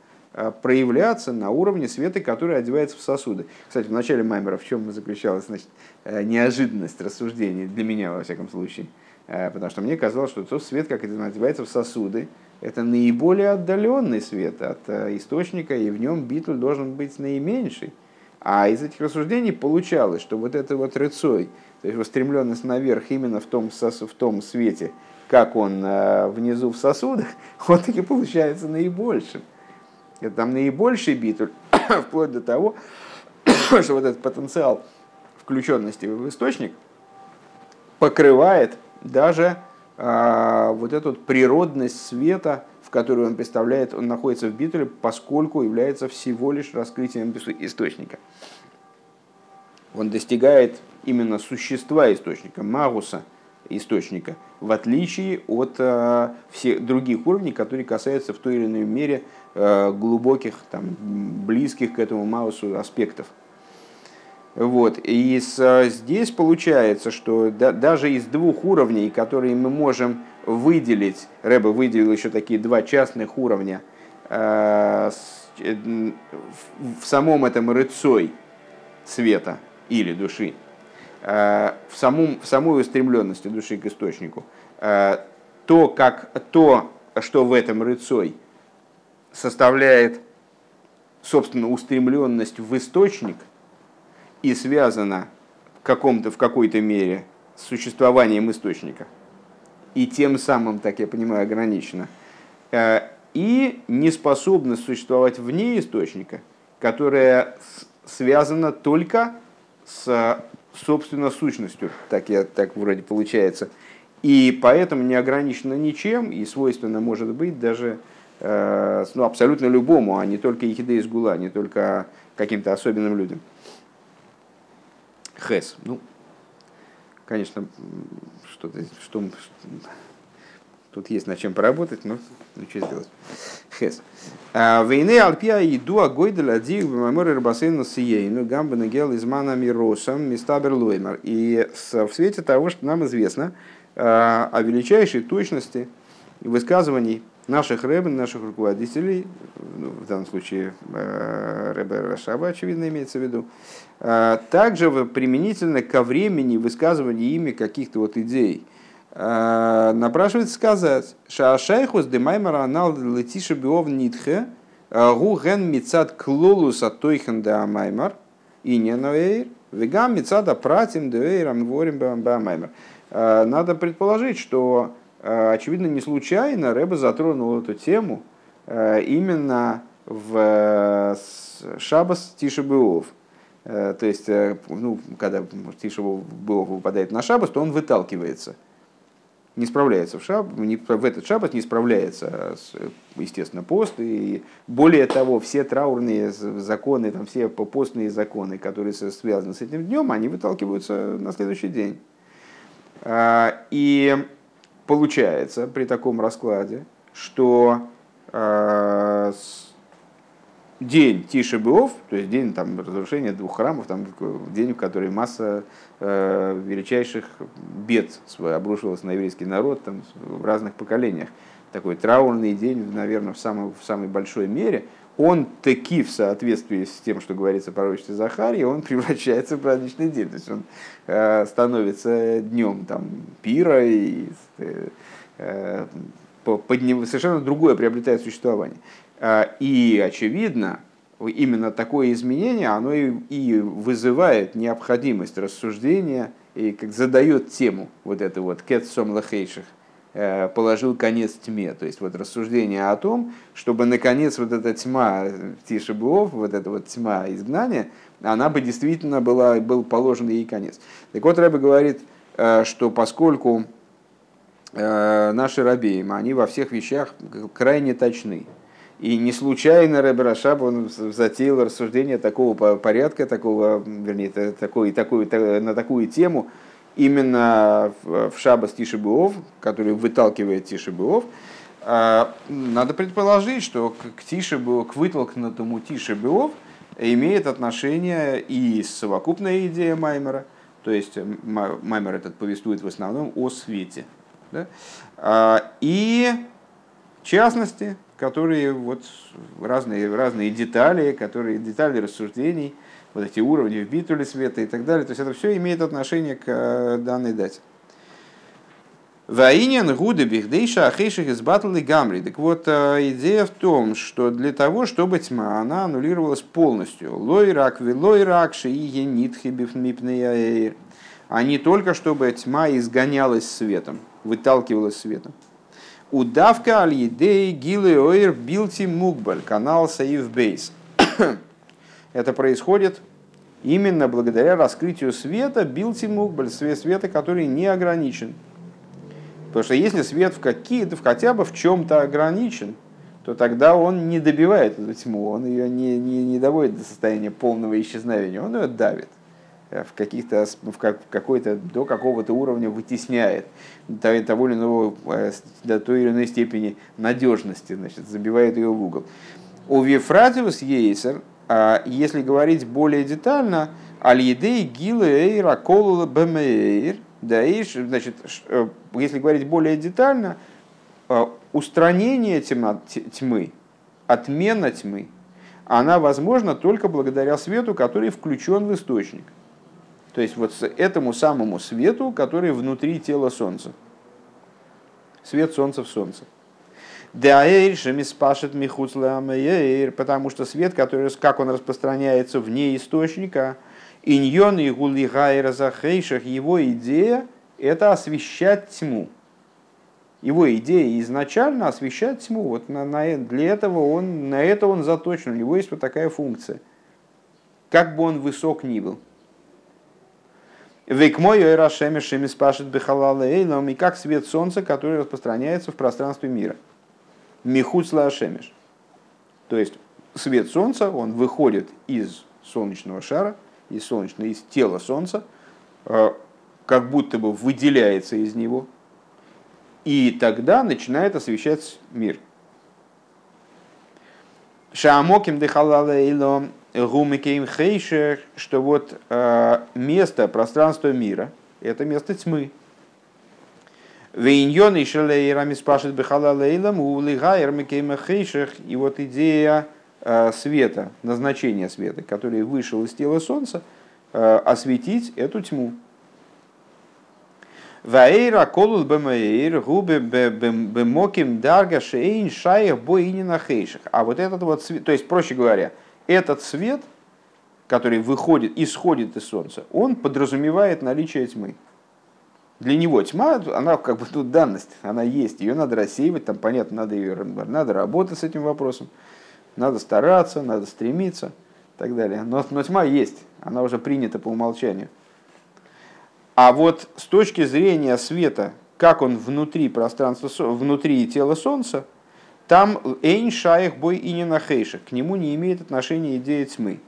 проявляться на уровне света, который одевается в сосуды. Кстати, в начале Маймера в чем заключалась значит, неожиданность рассуждений, для меня, во всяком случае – Э, потому что мне казалось, что тот свет, как это называется, в сосуды, это наиболее отдаленный свет от э, источника, и в нем битуль должен быть наименьший. А из этих рассуждений получалось, что вот это вот рыцой, то есть устремленность наверх именно в том, в том свете, как он э, внизу в сосудах, он таки получается наибольшим. Это там наибольший битуль, вплоть до того, что вот этот потенциал включенности в источник покрывает даже вот эту природность света, в которую он представляет, он находится в битуле, поскольку является всего лишь раскрытием источника. он достигает именно существа источника, магуса источника, в отличие от э, всех других уровней, которые касаются в той или иной мере э, глубоких, там, близких к этому магусу аспектов. Вот. И с, здесь получается, что да, даже из двух уровней, которые мы можем выделить, Рэба выделил еще такие два частных уровня э, с, э, в самом этом рыцой света или души, э, в, самом, в самой устремленности души к источнику, э, то, как, то, что в этом рыцой составляет, собственно, устремленность в источник – и связана в, каком-то, в какой-то мере с существованием источника, и тем самым, так я понимаю, ограничена, э, и не способна существовать вне источника, которая связана только с, собственно, сущностью, так, я, так вроде получается, и поэтому не ограничена ничем, и свойственно может быть даже э, ну, абсолютно любому, а не только Ехиде из Гула, не только каким-то особенным людям. Хес. Ну, конечно, что-то, что, тут есть над чем поработать, но ну, что сделать. Хес. А, Войны Альпия иду а гойдель адиг меморе рыбасейну сиейну нагел из мана миросом мистабер лоймар. И в свете того, что нам известно а, о величайшей точности высказываний наших рэб, наших руководителей, ну, в данном случае э, рэбе Рашаба, очевидно, имеется в виду, э, также применительно ко времени высказывания ими каких-то вот идей. Э, напрашивается сказать, Шаашайхус демаймара анал летиша биов нитхе, гу ген мицад клолус атойхен да маймар, и не ноэйр, вегам мицада пратим деэйрам ворим бамаймар. Надо предположить, что очевидно, не случайно Рэба затронул эту тему э, именно в э, Шабас Тишебеов. То есть, ну, когда Тишебеов выпадает на Шабас, то он выталкивается. Не справляется в, шаб, в этот шаббат, не справляется, естественно, пост. И более того, все траурные законы, там, все постные законы, которые связаны с этим днем, они выталкиваются на следующий день. И получается при таком раскладе, что э, день Тишебеов, то есть день там, разрушения двух храмов, там, день, в который масса э, величайших бед обрушилась на еврейский народ там, в разных поколениях. Такой траурный день, наверное, в самой, в самой большой мере – он таки в соответствии с тем, что говорится в пророчестве Захарии, он превращается в праздничный день. То есть он э, становится днем там, пира и э, э под него совершенно другое приобретает существование. Э, и очевидно, именно такое изменение, оно и, и вызывает необходимость рассуждения и как задает тему вот это вот кет лахейших, положил конец тьме. То есть вот рассуждение о том, чтобы наконец вот эта тьма Тишебуов, вот эта вот тьма изгнания, она бы действительно была, был положен ей конец. Так вот Рэбе говорит, э, что поскольку э, наши рабеем, они во всех вещах крайне точны. И не случайно Рэбе Рашаб он затеял рассуждение такого порядка, такого, вернее, такой, такой, на такую тему, именно в Шабас Тишебуов, который выталкивает Тишебуов, а, надо предположить, что к Тишебу, к вытолкнутому Тишебуов имеет отношение и совокупная идея Маймера, то есть Маймер этот повествует в основном о свете, да? А, и частности, которые вот разные, разные детали, которые детали рассуждений – вот эти уровни в битуле света и так далее. То есть это все имеет отношение к э, данной дате. Ваинен гуды бихдейша ахейших из батлы гамри. Так вот, э, идея в том, что для того, чтобы тьма, она аннулировалась полностью. Лой рак, лой рак, шиие нитхи бифмипнеяэйр. А не только, чтобы тьма изгонялась светом, выталкивалась светом. Удавка аль-едей гилы ойр билти мукбаль, канал Саив Бейс. Это происходит именно благодаря раскрытию света, билтимук, свет света, который не ограничен. Потому что если свет в, какие-то, хотя бы в чем-то ограничен, то тогда он не добивает эту тьму, он ее не, не, не доводит до состояния полного исчезновения, он ее давит. в каких-то в какой-то до какого-то уровня вытесняет до того или иного до той или иной степени надежности, значит, забивает ее в угол. У Вифратиус Ейсер, если говорить более детально, Аль-Едей Гилы Эйра Колула Бемейр, да, значит, если говорить более детально, устранение тьмы, отмена тьмы, она возможна только благодаря свету, который включен в источник. То есть вот этому самому свету, который внутри тела Солнца. Свет Солнца в Солнце. Потому что свет, который, как он распространяется вне источника, иньон и гулигайра захейшах, его идея – это освещать тьму его идея изначально освещать тьму. Вот на, на, для этого он, на это он заточен, у него есть вот такая функция. Как бы он высок ни был. Век мой Рашеми Шеми спашет Бехалала Эйлом, и как свет солнца, который распространяется в пространстве мира. Михуц Ашемиш. То есть свет солнца, он выходит из солнечного шара, из солнечного, из тела солнца, э, как будто бы выделяется из него, и тогда начинает освещать мир. Шаамоким дехалалейло гумикейм хейшер, что вот э, место, пространство мира, это место тьмы. Вейньон и шелейрами спашет бехалалейлом улигайр микейм хейшер, и вот идея э, света, назначение света, который вышел из тела солнца, э, осветить эту тьму. Ваэйра колул бэмэйр губы бэмоким дарга шейн шаях боини на хейших. А вот этот вот свет, то есть, проще говоря, этот свет, который выходит, исходит из солнца, он подразумевает наличие тьмы. Для него тьма, она как бы тут данность, она есть, ее надо рассеивать, там понятно, надо, ее, надо работать с этим вопросом, надо стараться, надо стремиться и так далее. Но, но тьма есть, она уже принята по умолчанию. А вот с точки зрения света, как он внутри пространства, внутри тела Солнца, там эйн шаих бой и не нахейших, к нему не имеет отношения идея тьмы.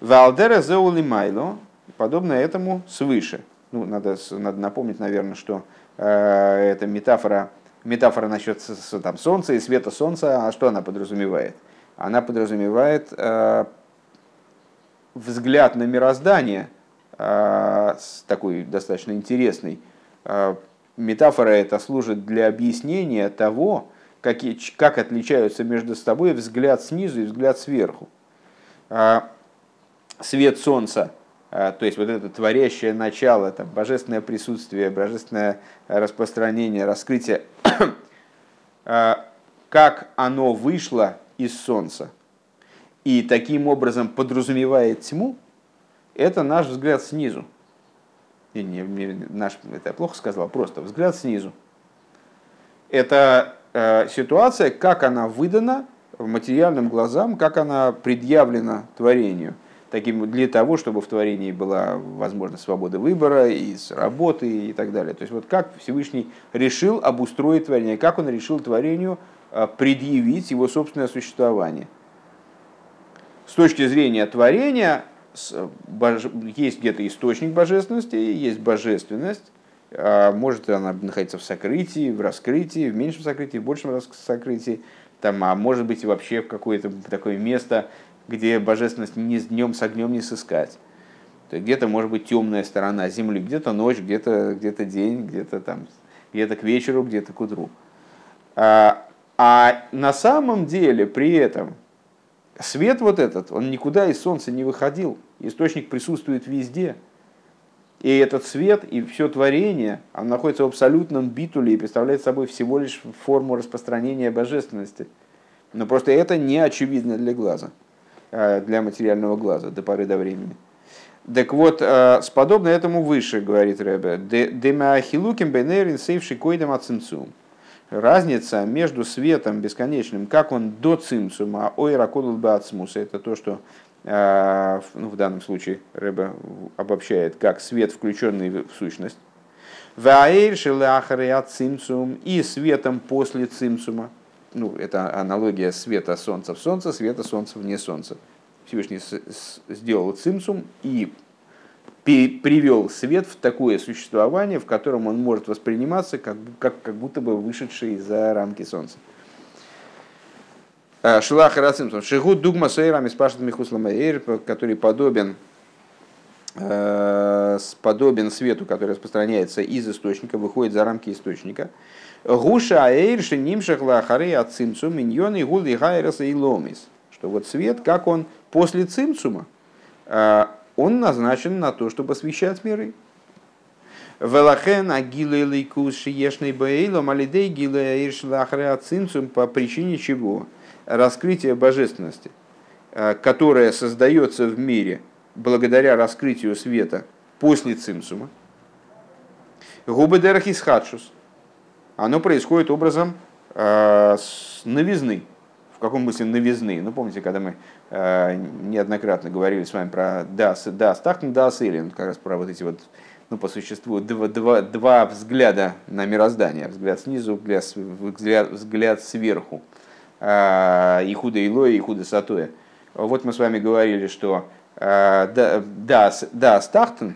Валдера зеули майло, подобно этому свыше. Ну, надо, надо напомнить, наверное, что э, это метафора, метафора насчет там, Солнца и света Солнца, а что она подразумевает? Она подразумевает э, взгляд на мироздание – а, такой достаточно интересный. А, метафора это служит для объяснения того, какие, как отличаются между собой взгляд снизу и взгляд сверху. А, свет солнца, то есть вот это творящее начало, там, божественное присутствие, божественное распространение, раскрытие, как оно вышло из солнца и таким образом подразумевает тьму, это наш взгляд снизу. И не, не, наш, это я плохо сказал, просто взгляд снизу. Это э, ситуация, как она выдана в материальным глазам, как она предъявлена творению. Таким, для того, чтобы в творении была возможность свободы выбора, и с работы и так далее. То есть вот как Всевышний решил обустроить творение, как он решил творению э, предъявить его собственное существование. С точки зрения творения, есть где-то источник божественности, есть божественность, а может она находиться в сокрытии, в раскрытии, в меньшем сокрытии, в большем сокрытии, там, а может быть вообще в какое-то такое место, где божественность ни с днем с огнем не сыскать. Где-то может быть темная сторона Земли, где-то ночь, где-то где день, где-то там, где-то к вечеру, где-то к утру. А, а на самом деле при этом свет вот этот, он никуда из Солнца не выходил. Источник присутствует везде. И этот свет, и все творение, он находится в абсолютном битуле и представляет собой всего лишь форму распространения божественности. Но просто это не очевидно для глаза, для материального глаза до поры до времени. Так вот, а, с подобно этому выше, говорит Рэбе, «Демаахилуким бенерин сейвши койдем ацимцум». Разница между светом бесконечным, как он до цимцума, ой ракодул бацмуса, это то, что а, ну, в данном случае Рэбе обобщает, как свет, включенный в сущность, и светом после цимцума. Ну, это аналогия света солнца в солнце, света солнца вне солнца. Всевышний сделал цимцум и привел свет в такое существование, в котором он может восприниматься как, как, как будто бы вышедший за рамки солнца. Э, Шилах Рацимсон. Шигут дугма сейрами спашет михусламаэйр, который подобен э, подобен свету, который распространяется из источника, выходит за рамки источника. Гуша аэйр шинимшах лахары от цимцу миньон и гул и ломис. Что вот свет, как он после цимцума, э, он назначен на то, чтобы освещать миры. Велахен агилы лейкус шиешный бейлом алидей гилы аэйр шлахары от цимцум по причине чего? Раскрытие божественности, э, которое создается в мире благодаря раскрытию света после цимсума. Губы дерахисхадшус – оно происходит образом э, новизны. В каком смысле новизны? Ну, помните, когда мы э, неоднократно говорили с вами про дас, дас, тахтен, дас или как раз про вот эти вот, ну, по существу, два, два, два взгляда на мироздание. Взгляд снизу, взгляд, взгляд, взгляд сверху. Э, и худо илое, и худо сатое. Вот мы с вами говорили, что дас, дас тахтен,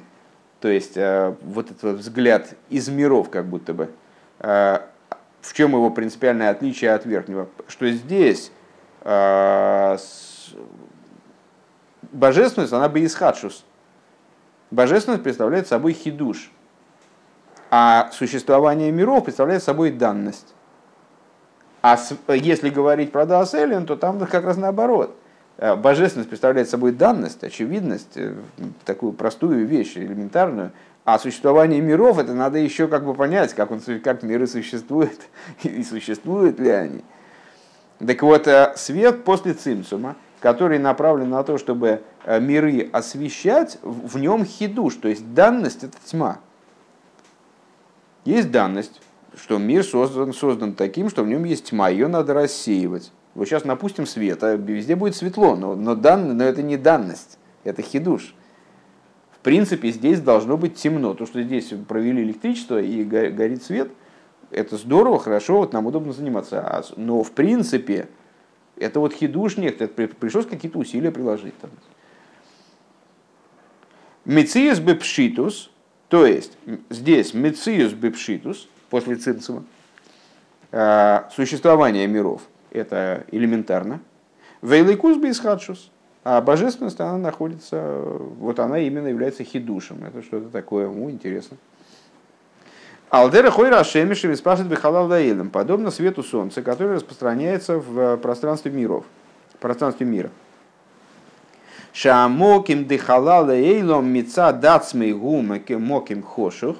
то есть вот этот взгляд из миров, как будто бы, в чем его принципиальное отличие от верхнего? Что здесь э, божественность, она бы исхадшус. Божественность представляет собой хидуш, а существование миров представляет собой данность. А если говорить про Дааселин, то там как раз наоборот. Э, божественность представляет собой данность, очевидность, такую простую вещь, элементарную, а существование миров, это надо еще как бы понять, как, он, как миры существуют и существуют ли они. Так вот, э, свет после цимсума, который направлен на то, чтобы э, миры освещать, в нем хидуш, то есть данность это тьма. Есть данность, что мир создан, создан таким, что в нем есть тьма, ее надо рассеивать. Вот сейчас напустим свет, а везде будет светло, но, но, дан, но это не данность, это хидуш в принципе, здесь должно быть темно. То, что здесь провели электричество и горит свет, это здорово, хорошо, вот нам удобно заниматься. А но в принципе, это вот хидуш нет, это пришлось какие-то усилия приложить. Там. Мециус бепшитус, то есть здесь мециус бепшитус, после цинцева, а, существование миров, это элементарно. Вейликус бейсхадшус, а божественность, она находится, вот она именно является хидушем. Это что-то такое, ну, интересно. Алдера хойра шемишем спрашивает бихалал даилем, подобно свету солнца, который распространяется в пространстве миров, в пространстве мира. Шамоким дихалал эйлом мица дацмей моким хошух,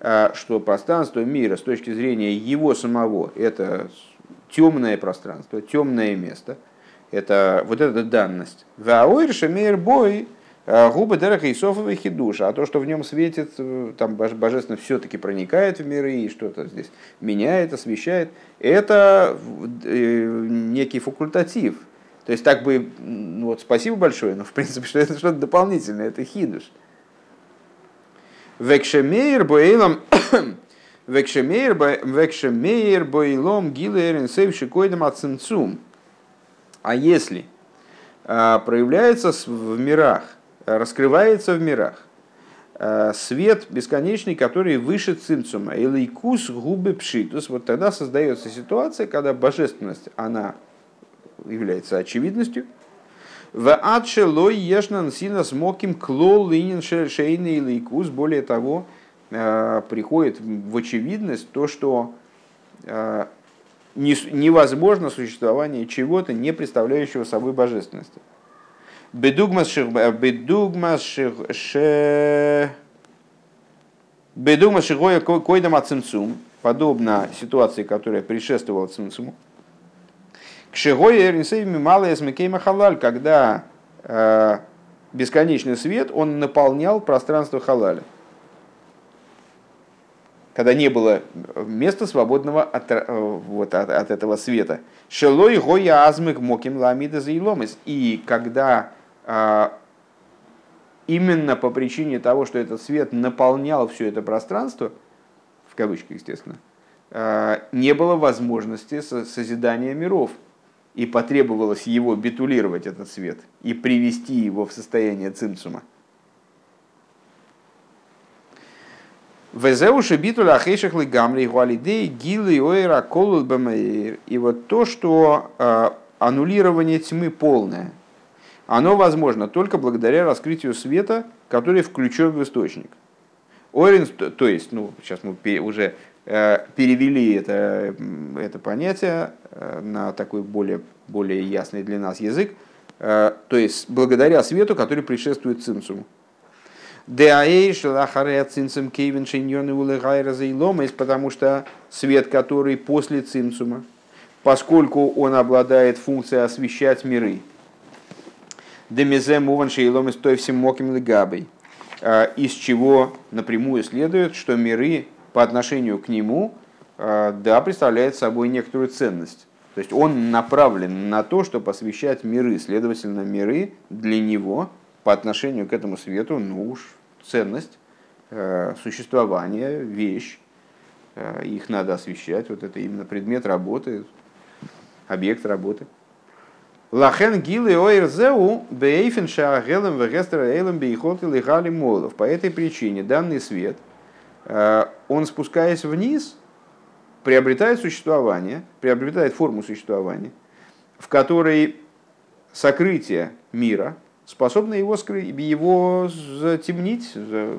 а, что пространство мира с точки зрения его самого, это темное пространство, темное место – это вот эта данность. Ваойрша мейр бой э, губы дереха и софовый хидуша, а то, что в нем светит, э, там божественно все-таки проникает в миры и что-то здесь меняет, освещает, это э, некий факультатив. То есть так бы, ну вот спасибо большое, но в принципе, что это что-то дополнительное, это хидуш. Векшемейр боилом Векшемейр боилом гилерин сейвши койдам ацинцум. А если а, проявляется в мирах, раскрывается в мирах, а, свет бесконечный, который выше цимцума, или кус губы пшитус, вот тогда создается ситуация, когда божественность, она является очевидностью, в адше лой ешнан сина смоким клол линин шейный лейкус. Более того, а, приходит в очевидность то, что невозможно существование чего-то, не представляющего собой божественности. Бедугмас шигоя койдам ацимцум, подобно ситуации, которая предшествовала цимцуму. К шигоя эрнсейми малая смекейма халаль, когда э, бесконечный свет, он наполнял пространство халаля когда не было места свободного от, э, вот, от, от этого света. Шелой гоя азмык моким ламида заиломис. И когда а, именно по причине того, что этот свет наполнял все это пространство, в кавычках, естественно, а, не было возможности созидания миров. И потребовалось его битулировать, этот свет, и привести его в состояние цимцума. Везеуши битуля ахейших лигамри гуалидей гилы ойра колул И вот то, что э, аннулирование тьмы полное, оно возможно только благодаря раскрытию света, который включен в источник. Ойрин, то есть, ну, сейчас мы уже э, перевели это, это понятие э, на такой более, более ясный для нас язык, то есть благодаря свету, который предшествует цимсуму. Потому что свет, который после цимцума, поскольку он обладает функцией освещать миры. Демизе муван из той всем моким легабой. А, из чего напрямую следует, что миры по отношению к нему а, да, представляют собой некоторую ценность. То есть он направлен на то, чтобы освещать миры. Следовательно, миры для него по отношению к этому свету, ну уж ценность, э, существование, вещь. Э, их надо освещать. Вот это именно предмет работы, объект работы. Лахен гилы ойрзеу бейфен шаагелем вегестер эйлем бейхот или молов. По этой причине данный свет, э, он спускаясь вниз, приобретает существование, приобретает форму существования, в которой сокрытие мира способно его, скрыть, его затемнить. За,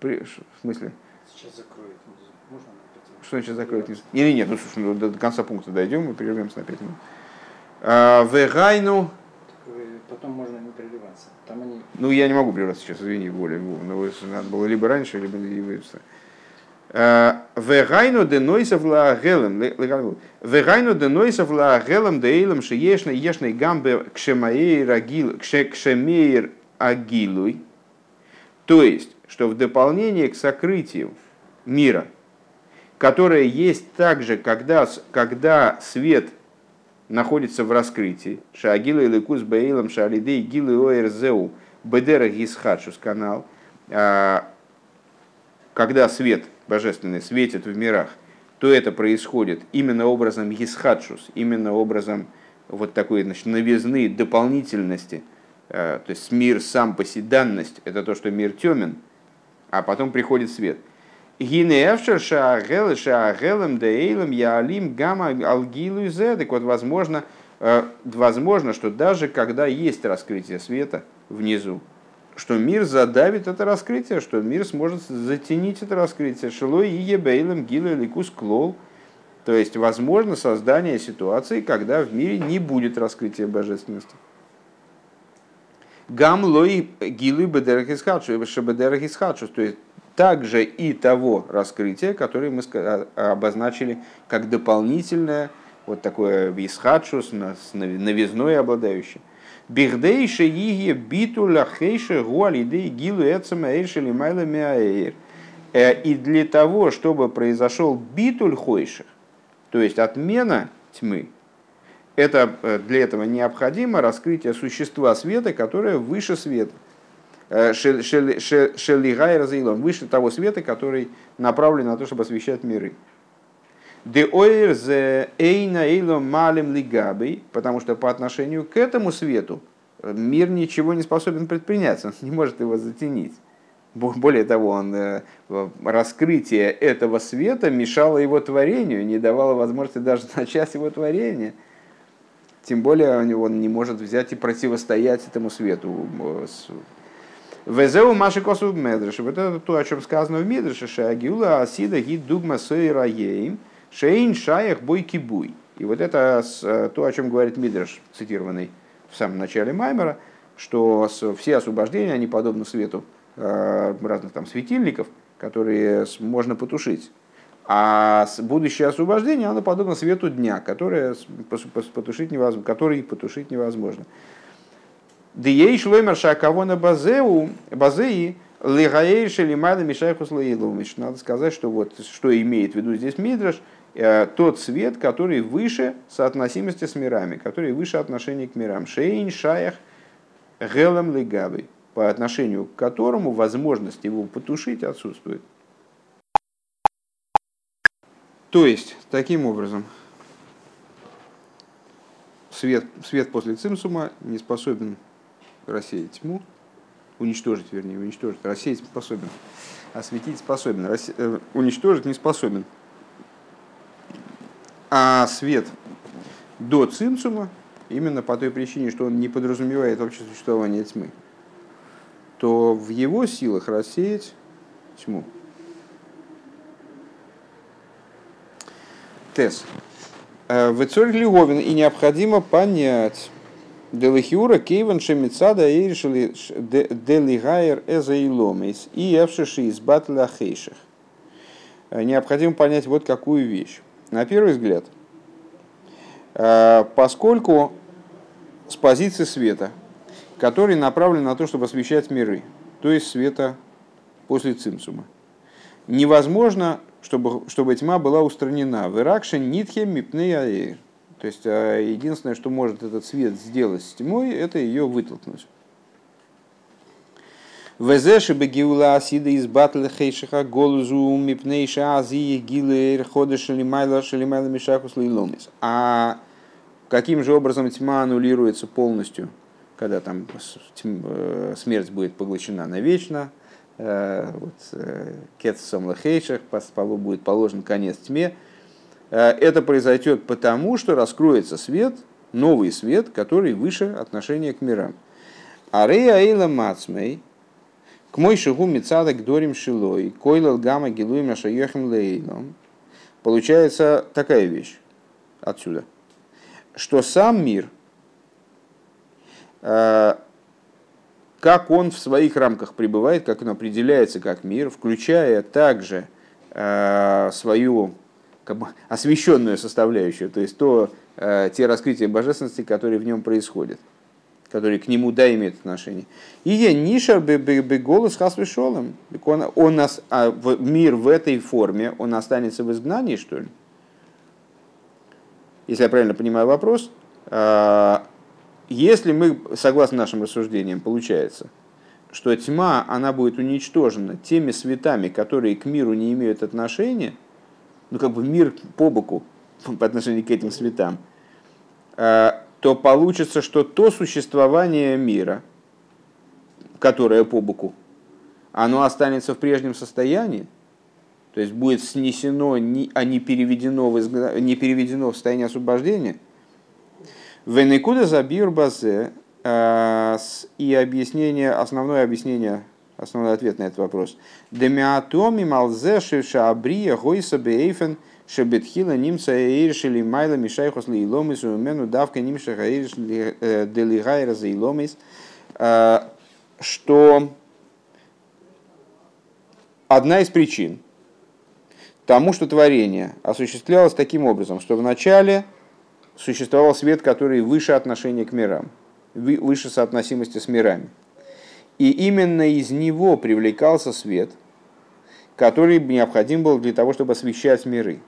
при, в смысле? Сейчас закроет. Можно? Что значит закроет? Или нет? Ну, слушай, ну, до, конца пункта дойдем и прервемся на 5 минут. А, Вегайну. Потом можно не прерываться. Там они... Ну, я не могу прерваться сейчас, извини, более. Но надо было либо раньше, либо... Вегайну денойсов ла гелем, вегайну денойсов ла гелем дейлем шиешна ешной гамбе кшемаир агил, кшемеир агилуй. То есть, что в дополнение к сокрытию мира, которое есть также, когда, когда свет находится в раскрытии, шагила и ликус бейлом шалидей гилы оэрзеу бедера гисхадшус канал, а, когда свет божественный светит в мирах, то это происходит именно образом Есхадшус, именно образом вот такой значит, новизны, дополнительности. Э, то есть мир сам по себе, данность, это то, что мир темен, а потом приходит свет. Так вот, возможно, э, возможно, что даже когда есть раскрытие света внизу, что мир задавит это раскрытие, что мир сможет затенить это раскрытие. Шилой и ебейлем гилу ликус клол. То есть возможно создание ситуации, когда в мире не будет раскрытия божественности. Гам лой гилы бедерахисхадшу. То есть также и того раскрытия, которое мы а, обозначили как дополнительное, вот такое висхадшус, новизной обладающее. Бихдейше иги битуля хейше гуалидей гилу эцема эйшели майла миаэйр. И для того, чтобы произошел битуль хойших, то есть отмена тьмы, это, для этого необходимо раскрытие существа света, которое выше света. Э, Шелигай разаилон, выше того света, который направлен на то, чтобы освещать миры. Де ойр зе малем лигабей, потому что по отношению к этому свету э, мир ничего не способен предпринять, он не может его затенить. Более того, он, э, раскрытие этого света мешало его творению, не давало возможности даже начать его творение. Тем более он не может взять и противостоять этому свету. Везеу маши косу медреш. Вот это то, о чем сказано в Мидреше, Шагиула Асида Гид Дугма Сойраеем. Шейн шаях бой кибуй. И вот это э, то, о чем говорит Мидрш, цитированный в самом начале Маймера, что все освобождения, они подобны свету э, разных там светильников, которые можно потушить. А будущее освобождение, оно подобно свету дня, которое потушить невозможно, который потушить невозможно. Дией шлоймер шакавона базеу, базеи, лигаейши лимайда мишайхус лаилович. Надо сказать, что вот что имеет в виду здесь Мидраш – тот свет, который выше соотносимости с мирами, который выше отношения к мирам. Шейн шаях гелем легавый, по отношению к которому возможность его потушить отсутствует. То есть, таким образом, свет, свет после цимсума не способен рассеять тьму, уничтожить, вернее, уничтожить, рассеять способен. осветить способен, э, уничтожить не способен. А свет до цинцума, именно по той причине, что он не подразумевает вообще существование тьмы, то в его силах рассеять тьму. Тес. Э, в Эцорь Лиговин и необходимо понять, Делихиура Кейван Шемицада и решили Делигайер Эзаиломис и Эвшиши из Батля Хейших. Э, необходимо понять вот какую вещь. На первый взгляд, э, поскольку с позиции света, который направлен на то, чтобы освещать миры, то есть света после цимсума, невозможно, чтобы, чтобы тьма была устранена. В Иракше нитхе мипнея то есть а, единственное, что может этот свет сделать с тьмой, это ее вытолкнуть. Везеши бегиула асида из батля хейшиха голузу мипнейша азии гилер хода шалимайла шалимайла мишахус лиломис. А каким же образом тьма аннулируется полностью, когда там э, смерть будет поглощена навечно, э, вот, э, кет самлахейших, будет положен конец тьме, это произойдет потому, что раскроется свет, новый свет, который выше отношения к мирам. Арея Эйла Мацмей, к мой шагу Мицада к Дорим Шилой, Койлал Гама Гилуем Ашайохим Лейлом. Получается такая вещь отсюда, что сам мир, э, как он в своих рамках пребывает, как он определяется как мир, включая также э, свою как бы освященную составляющую, то есть то, э, те раскрытия божественности, которые в нем происходят, которые к нему да имеют отношение. И я нишар голос хасвешолом. Он, он нас, а в, мир в этой форме, он останется в изгнании, что ли? Если я правильно понимаю вопрос, э, если мы, согласно нашим рассуждениям, получается, что тьма, она будет уничтожена теми светами, которые к миру не имеют отношения – ну как бы мир по боку по отношению к этим светам, э, то получится, что то существование мира, которое по боку, оно останется в прежнем состоянии, то есть будет снесено, а не переведено в, не переведено в состояние освобождения. Венекуда забир базе э, и объяснение, основное объяснение основной ответ на этот вопрос. Демиатоми малзе шиша абрия гойса бейфен шебетхила нимца эйршили майла мишайхос лейломис умену давка нимша гаирш э, делигайра заиломис. Э, что одна из причин тому, что творение осуществлялось таким образом, что вначале существовал свет, который выше отношения к мирам, выше соотносимости с мирами. И именно из него привлекался свет, который необходим был для того, чтобы освещать миры.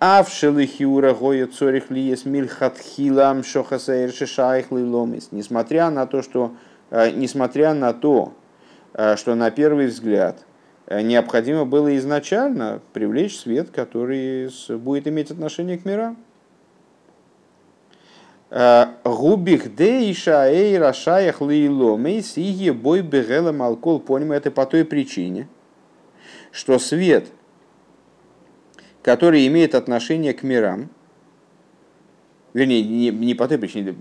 А в шелихиура гоя цорих лиес мильхатхилам шохасаэр шишайх ломис. Несмотря на то, что, э, несмотря на то, э, что на первый взгляд э, необходимо было изначально привлечь свет, который будет иметь отношение к мирам. Губих дейша эй рашаях лейломей сие бой бегела малкол поним это по той причине, что свет, который имеет отношение к мирам, вернее, не, не по той причине,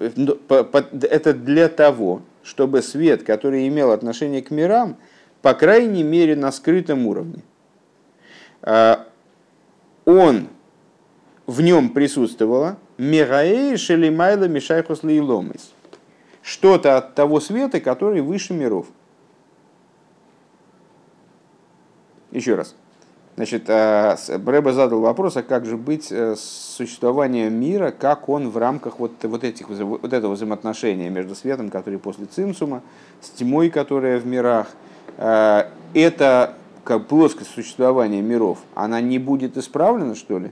это для того, чтобы свет, который имел отношение к мирам, по крайней мере на скрытом уровне, он в нем присутствовало, Мегаэй шелимайла мишайхус лейломис. Что-то от того света, который выше миров. Еще раз. Значит, а, Брэба задал вопрос, а как же быть э, с существованием мира, как он в рамках вот, вот, этих, вот этого взаимоотношения между светом, который после цимсума, с тьмой, которая в мирах. А, это как плоскость существования миров, она не будет исправлена, что ли?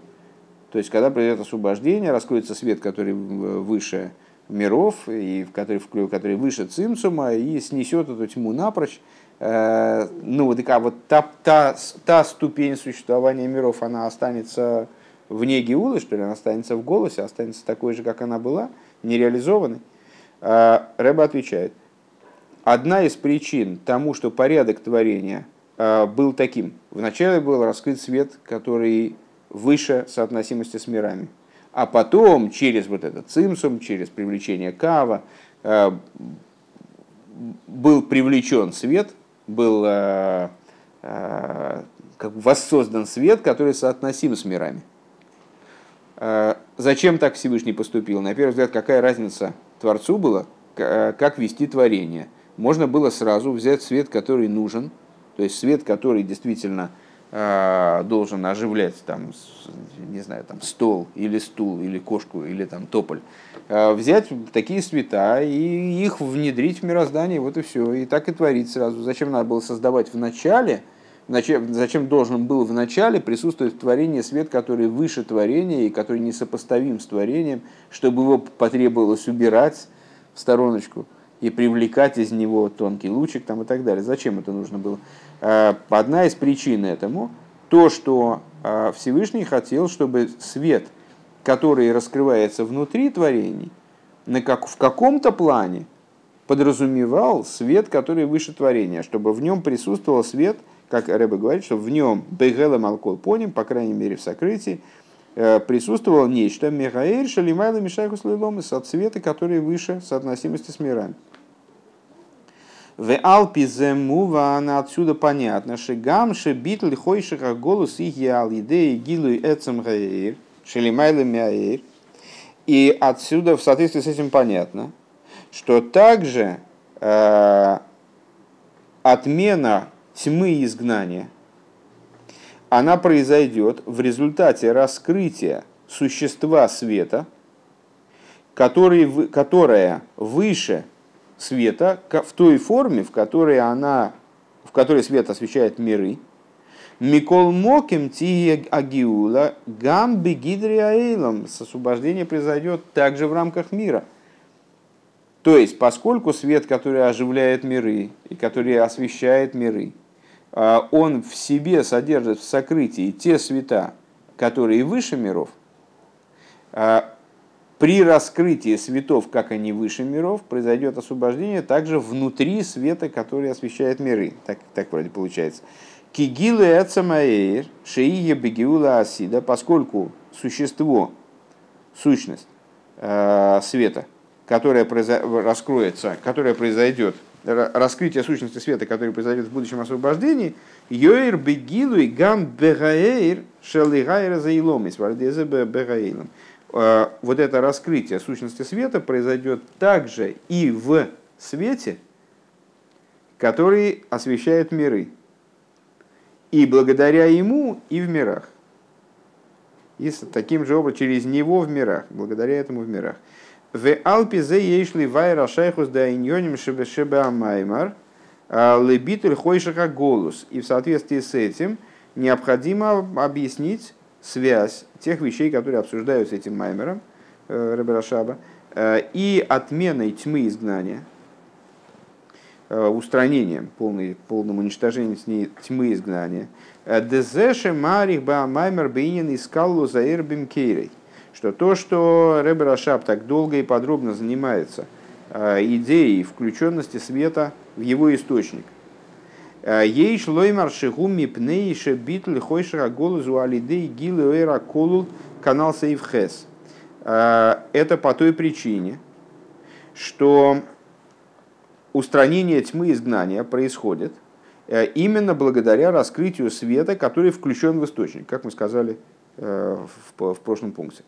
То есть, когда придет освобождение, раскроется свет, который выше миров, и который, который выше цимсума, и снесет эту тьму напрочь. Э, ну, вот, а вот та, та, та ступень существования миров, она останется вне Геулы, что ли, она останется в голосе, останется такой же, как она была, нереализованной. Э, Рэба отвечает, одна из причин тому, что порядок творения был таким. Вначале был раскрыт свет, который выше соотносимости с мирами. А потом через вот этот цимсум, через привлечение кава, был привлечен свет, был как бы воссоздан свет, который соотносим с мирами. Зачем так Всевышний поступил? На первый взгляд, какая разница Творцу была, как вести творение? Можно было сразу взять свет, который нужен, то есть свет, который действительно э, должен оживлять там, не знаю, там стол или стул или кошку или там тополь, э, взять такие света и их внедрить в мироздание, вот и все, и так и творить сразу. Зачем надо было создавать в начале? Зачем, должен был в начале присутствовать в творении свет, который выше творения и который несопоставим с творением, чтобы его потребовалось убирать в стороночку и привлекать из него тонкий лучик там, и так далее. Зачем это нужно было? А, одна из причин этому то, что а, Всевышний хотел, чтобы свет, который раскрывается внутри творений, на как, в каком-то плане подразумевал свет, который выше творения, чтобы в нем присутствовал свет – как Рэбе говорит, что в нем Бегела Малкол поним, по крайней мере в сокрытии, э, присутствовало нечто Мехаэль Шалимайла Мишайхус Лиломис от цвета, который выше соотносимости с мирами. В Алпиземува она отсюда понятно, что гамше битл хойшиха голос их ял идеи гилу эцем гаир, шелимайла мяир. И отсюда в соответствии с этим понятно, что также э, отмена тьмы изгнания, она произойдет в результате раскрытия существа света, который, которое выше света в той форме, в которой, она, в которой свет освещает миры. Микол моким ти агиула гам бегидри аэйлом. Освобождение произойдет также в рамках мира. То есть, поскольку свет, который оживляет миры и который освещает миры, а, он в себе содержит в сокрытии те света, которые выше миров, а, при раскрытии светов, как они выше миров, произойдет освобождение также внутри света, который освещает миры. Так, так вроде получается. Кигилы эцамаэйр, шеия бегиула асида, поскольку существо, сущность э, света, которая раскроется, которая произойдет раскрытие сущности света, которое произойдет в будущем освобождении, Йоир бегилу и гам бегаэйр шелигайра заиломис, вардезе бегаэйлом. А, вот это раскрытие сущности света произойдет также и в свете, который освещает миры. И благодаря ему и в мирах. И таким же образом через него в мирах, благодаря этому в мирах. В Алпизе ешли вайра шайхус да иньоним шебе амаймар а, лебитуль хойшаха голос. И в соответствии с этим необходимо объяснить связь тех вещей, которые обсуждаются этим маймером э, Рабирашаба, э, и отменой тьмы изгнания, устранением, полный, полным уничтожением тьмы изгнания. Дезеше марих ба маймер бейнин искаллу заэр бим что то, что Рэбе Рашаб так долго и подробно занимается э, идеей включенности света в его источник. Э, ей шлоймар шигуми пнейше битл хойшера голозу алидей гилуэра колул канал сейвхес. Э, это по той причине, что устранение тьмы изгнания происходит именно благодаря раскрытию света, который включен в источник, как мы сказали в прошлом пункте.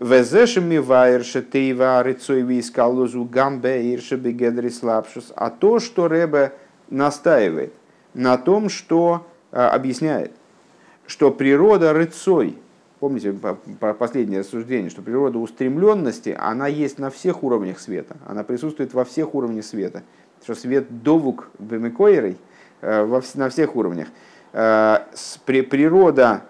Везешеми вайрше тейва рыцойви искал лозу гамбе ирше бегедри. А то, что Ребе настаивает на том, что а, объясняет, что природа рыцой, помните последнее рассуждение, что природа устремленности, она есть на всех уровнях света, она присутствует во всех уровнях света, что свет довук бемикойрой э, на всех уровнях. Э, природа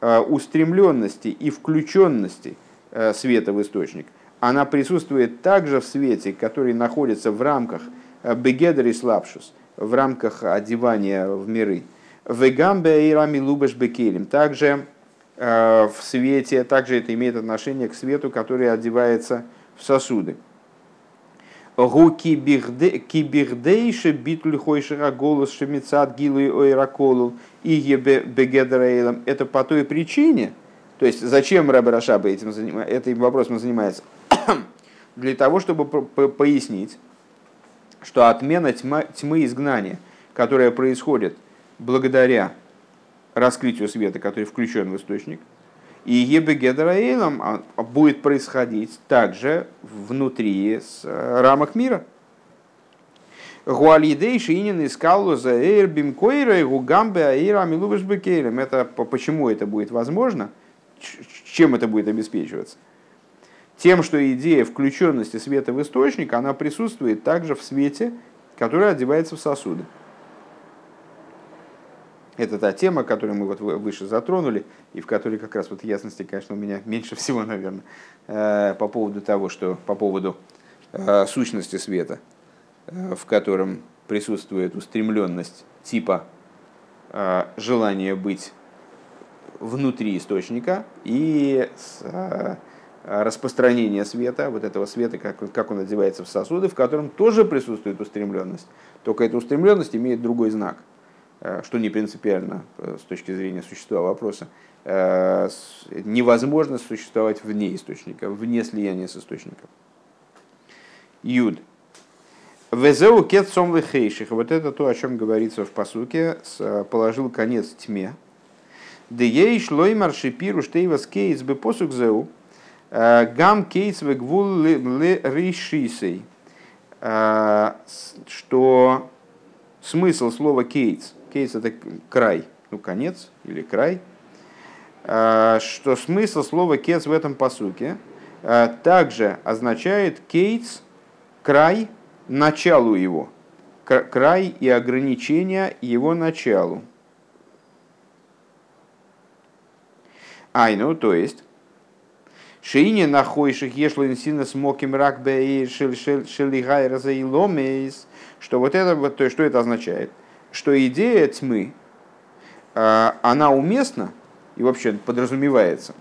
э, устремленности и включенности – света в источник, она присутствует также в свете, который находится в рамках бегедер и слабшус, в рамках одевания в миры. Вегамбе и рами лубеш бекелем. Также в свете, также это имеет отношение к свету, который одевается в сосуды. Гу кибирдейши битлю хойшира голос шемицат гилу и ойраколу и ебе бегедрейлом. Это по той причине, то есть зачем Рэбе Рашаба этим, этим вопросом занимается? Для того, чтобы пояснить, что отмена тьмы изгнания, которая происходит благодаря раскрытию света, который включен в источник, и Ебегедраилом а, будет происходить также внутри э, рамок мира. Гуалидей Шинин искал за Эйрбим Койра и Гугамбе Аира Амилуваш Бекейлем. Это почему это будет возможно? Чем это будет обеспечиваться? Тем, что идея включенности света в источник, она присутствует также в свете, который одевается в сосуды. Это та тема, которую мы вот выше затронули, и в которой как раз вот ясности, конечно, у меня меньше всего, наверное, э, по поводу того, что по поводу э, сущности света, э, в котором присутствует устремленность типа желания быть внутри источника и распространение света, вот этого света, как, как он одевается в сосуды, в котором тоже присутствует устремленность. Только эта устремленность имеет другой знак – что не принципиально э, с точки зрения существа вопроса, э, невозможно существовать вне источника, вне слияния с источником. Юд. Везеу кет сом лихейших. Вот это то, о чем говорится в посуке. Положил конец тьме. Де ей шлой маршипиру штейвас кейс бы посук зеу. Гам кейс вегвул ришисей. Что смысл слова кейтс – Кейс это край, ну конец или край. А, что смысл слова кец в этом посуке а, также означает кейтс, край, началу его. Край и ограничение его началу. Ай, ну то есть, Шиине нахойших ешлин сина смоким рак бэй шелигай разаиломейс, что вот это вот, то, что это означает – что идея тьмы, а, она уместна и вообще подразумевается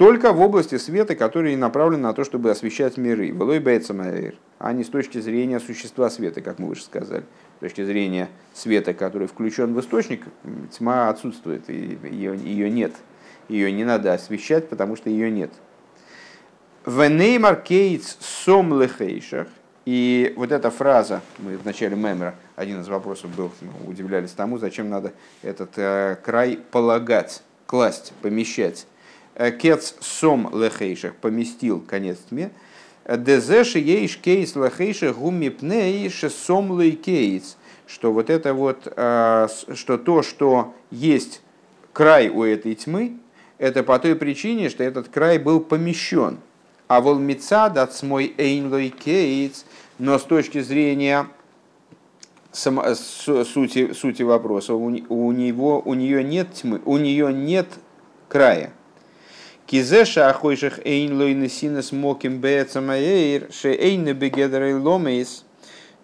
только в области света, который направлен на то, чтобы освещать миры. Велой бейцамаэр, а не с точки зрения существа света, как мы выше сказали. С точки зрения света, который включен в источник, тьма отсутствует, и ее, ее нет. Ее не надо освещать, потому что ее нет. Венеймар кейтс сом лехейшах, и вот эта фраза, мы в начале мемера, один из вопросов был, мы удивлялись тому, зачем надо этот э, край полагать, класть, помещать. Э, кец сом лехейших, поместил конец тьме. Дезеши ейш кейс лехейших гуми пнейш сом кейс. Что вот это вот, э, что то, что есть край у этой тьмы, это по той причине, что этот край был помещен – а волмица дат мой эйнлой кейтс, но с точки зрения само, сути, сути вопроса, у, у, него, у нее нет тьмы, у нее нет края. Кизеша ахойших эйнлой несина смоким бэцамаэйр ше эйны бегедрей ломейс,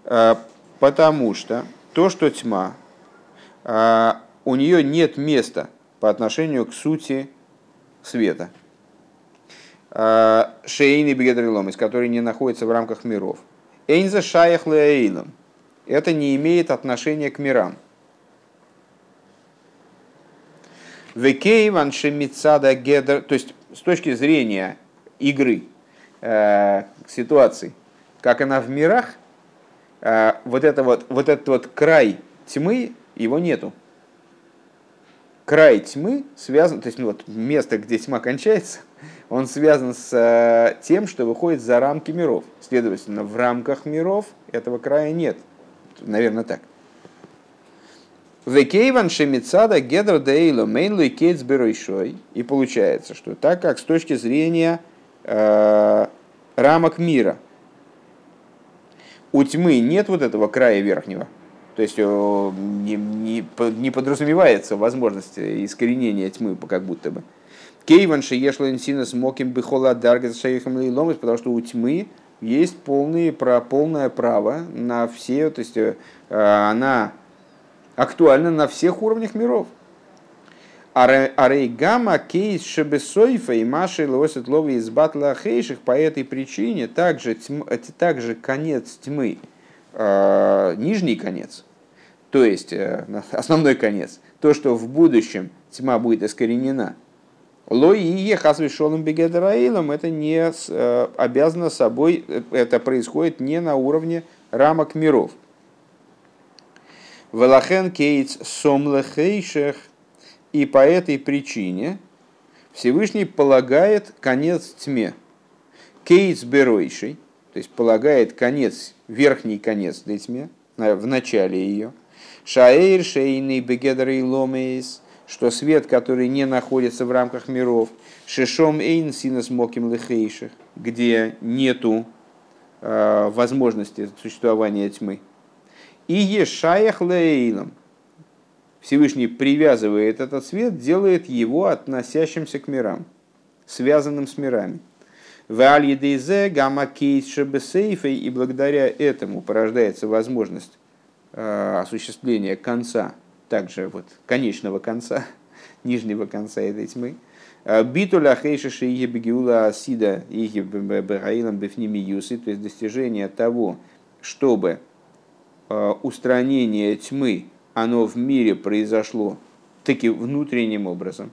а, потому что то, что тьма, а, у нее нет места по отношению к сути света. Э, Шейни Бегедриломис, который не находится в рамках миров. Эйнза Шаях Леэйлом. Это не имеет отношения к мирам. Векейван Шемицада Гедр, то есть с точки зрения игры, э, ситуации, как она в мирах, э, вот, это вот, вот этот вот край тьмы, его нету. Край тьмы связан, то есть ну, вот место, где тьма кончается, он связан с э, тем, что выходит за рамки миров. Следовательно, в рамках миров этого края нет. Наверное, так. Векейван шемицада гедр дейло мейнлуй кейтс беройшой. И получается, что так как с точки зрения э, рамок мира у тьмы нет вот этого края верхнего, то есть не, не, не подразумевается возможность искоренения тьмы, как будто бы. Кейван шеешла инсинас моким бихола дарга шейхам лиломис, потому что у тьмы есть полные, полное право на все, то есть э, она актуальна на всех уровнях миров. Арей гамма кейс шебесойфа и маши лосит лови из батла хейших по этой причине также, тьм, также конец тьмы, э, нижний конец, то есть э, основной конец, то, что в будущем тьма будет искоренена. Лой и шолом бегедраилом, это не э, обязано собой, это происходит не на уровне рамок миров. Велахен кейтс сомлехейшех – и по этой причине Всевышний полагает конец тьме. Кейс беройший, то есть полагает конец, верхний конец тьме, в начале ее. Шаэйр шейный бегедрей ломейс, что свет, который не находится в рамках миров, шешом эйн синас моким лехейших, где нету э, возможности существования тьмы. И ешаях лейлом, Всевышний привязывает этот свет, делает его относящимся к мирам, связанным с мирами. И благодаря этому порождается возможность э, осуществления конца, также вот конечного конца, нижнего конца этой тьмы. Э, Битуля хейшиши ебегиула асида ебегаилам бефними юсы, то есть достижение того, чтобы э, устранение тьмы оно в мире произошло таки внутренним образом.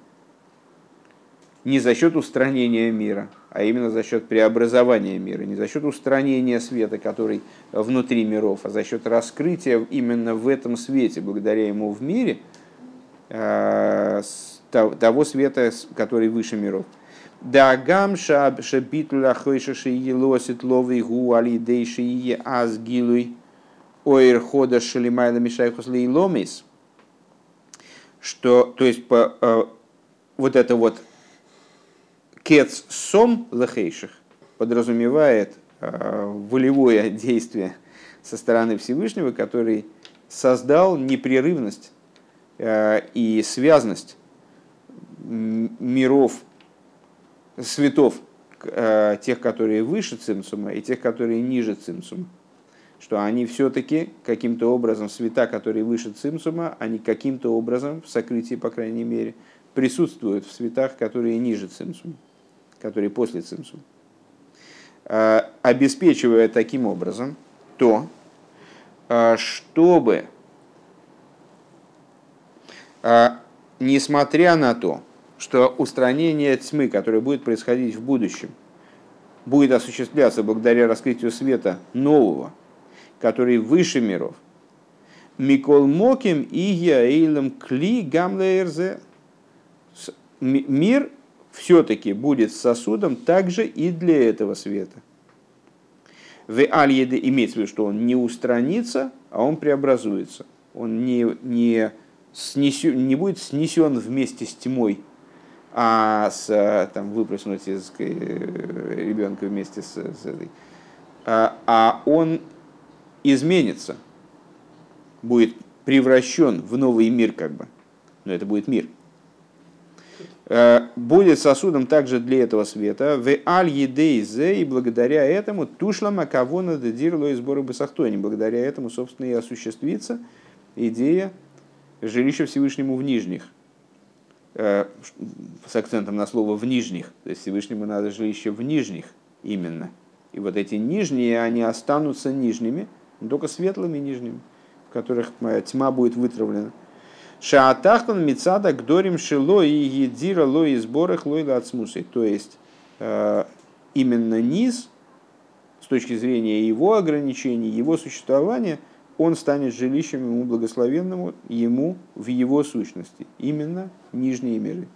Не за счет устранения мира, а именно за счет преобразования мира, не за счет устранения света, который внутри миров, а за счет раскрытия именно в этом свете, благодаря ему в мире, э, того света, который выше миров. Да гамша шабитуля хойшаши елосит ловый гу али дейши аз гилуй Оир хода шалимайла мишайхус ломис, что, то есть, по, э, вот это вот кец сом лехейших подразумевает э, волевое действие со стороны Всевышнего, который создал непрерывность э, и связность миров, светов, э, тех, которые выше цимсума, и тех, которые ниже цимсума что они все-таки каким-то образом, света, которые выше цимсума, они каким-то образом, в сокрытии, по крайней мере, присутствуют в светах, которые ниже цимсума, которые после цимсума. А, обеспечивая таким образом то, а, чтобы, а, несмотря на то, что устранение тьмы, которое будет происходить в будущем, будет осуществляться благодаря раскрытию света нового, который выше миров. Микол Моким и Яилем Кли Гамлеерзе. Мир все-таки будет сосудом также и для этого света. В Альеде имеется в виду, что он не устранится, а он преобразуется. Он не, не, снесен, не будет снесен вместе с тьмой, а с, там, выплеснуть из э, ребенка вместе с, с этой. А, а он изменится, будет превращен в новый мир как бы, но это будет мир, будет сосудом также для этого света, в аль едейзе, и благодаря этому тушлама кавона дедирло и сборы басахтони, благодаря этому, собственно, и осуществится идея жилища Всевышнему в нижних, э, с акцентом на слово в нижних, то есть Всевышнему надо жилище в нижних именно. И вот эти нижние, они останутся нижними, только светлыми нижними, в которых тьма будет вытравлена. Шаатахтан мицада гдорим шило и едира ло и сборах от смусы. То есть э, именно низ, с точки зрения его ограничений, его существования, он станет жилищем ему благословенному, ему в его сущности. Именно нижние миры.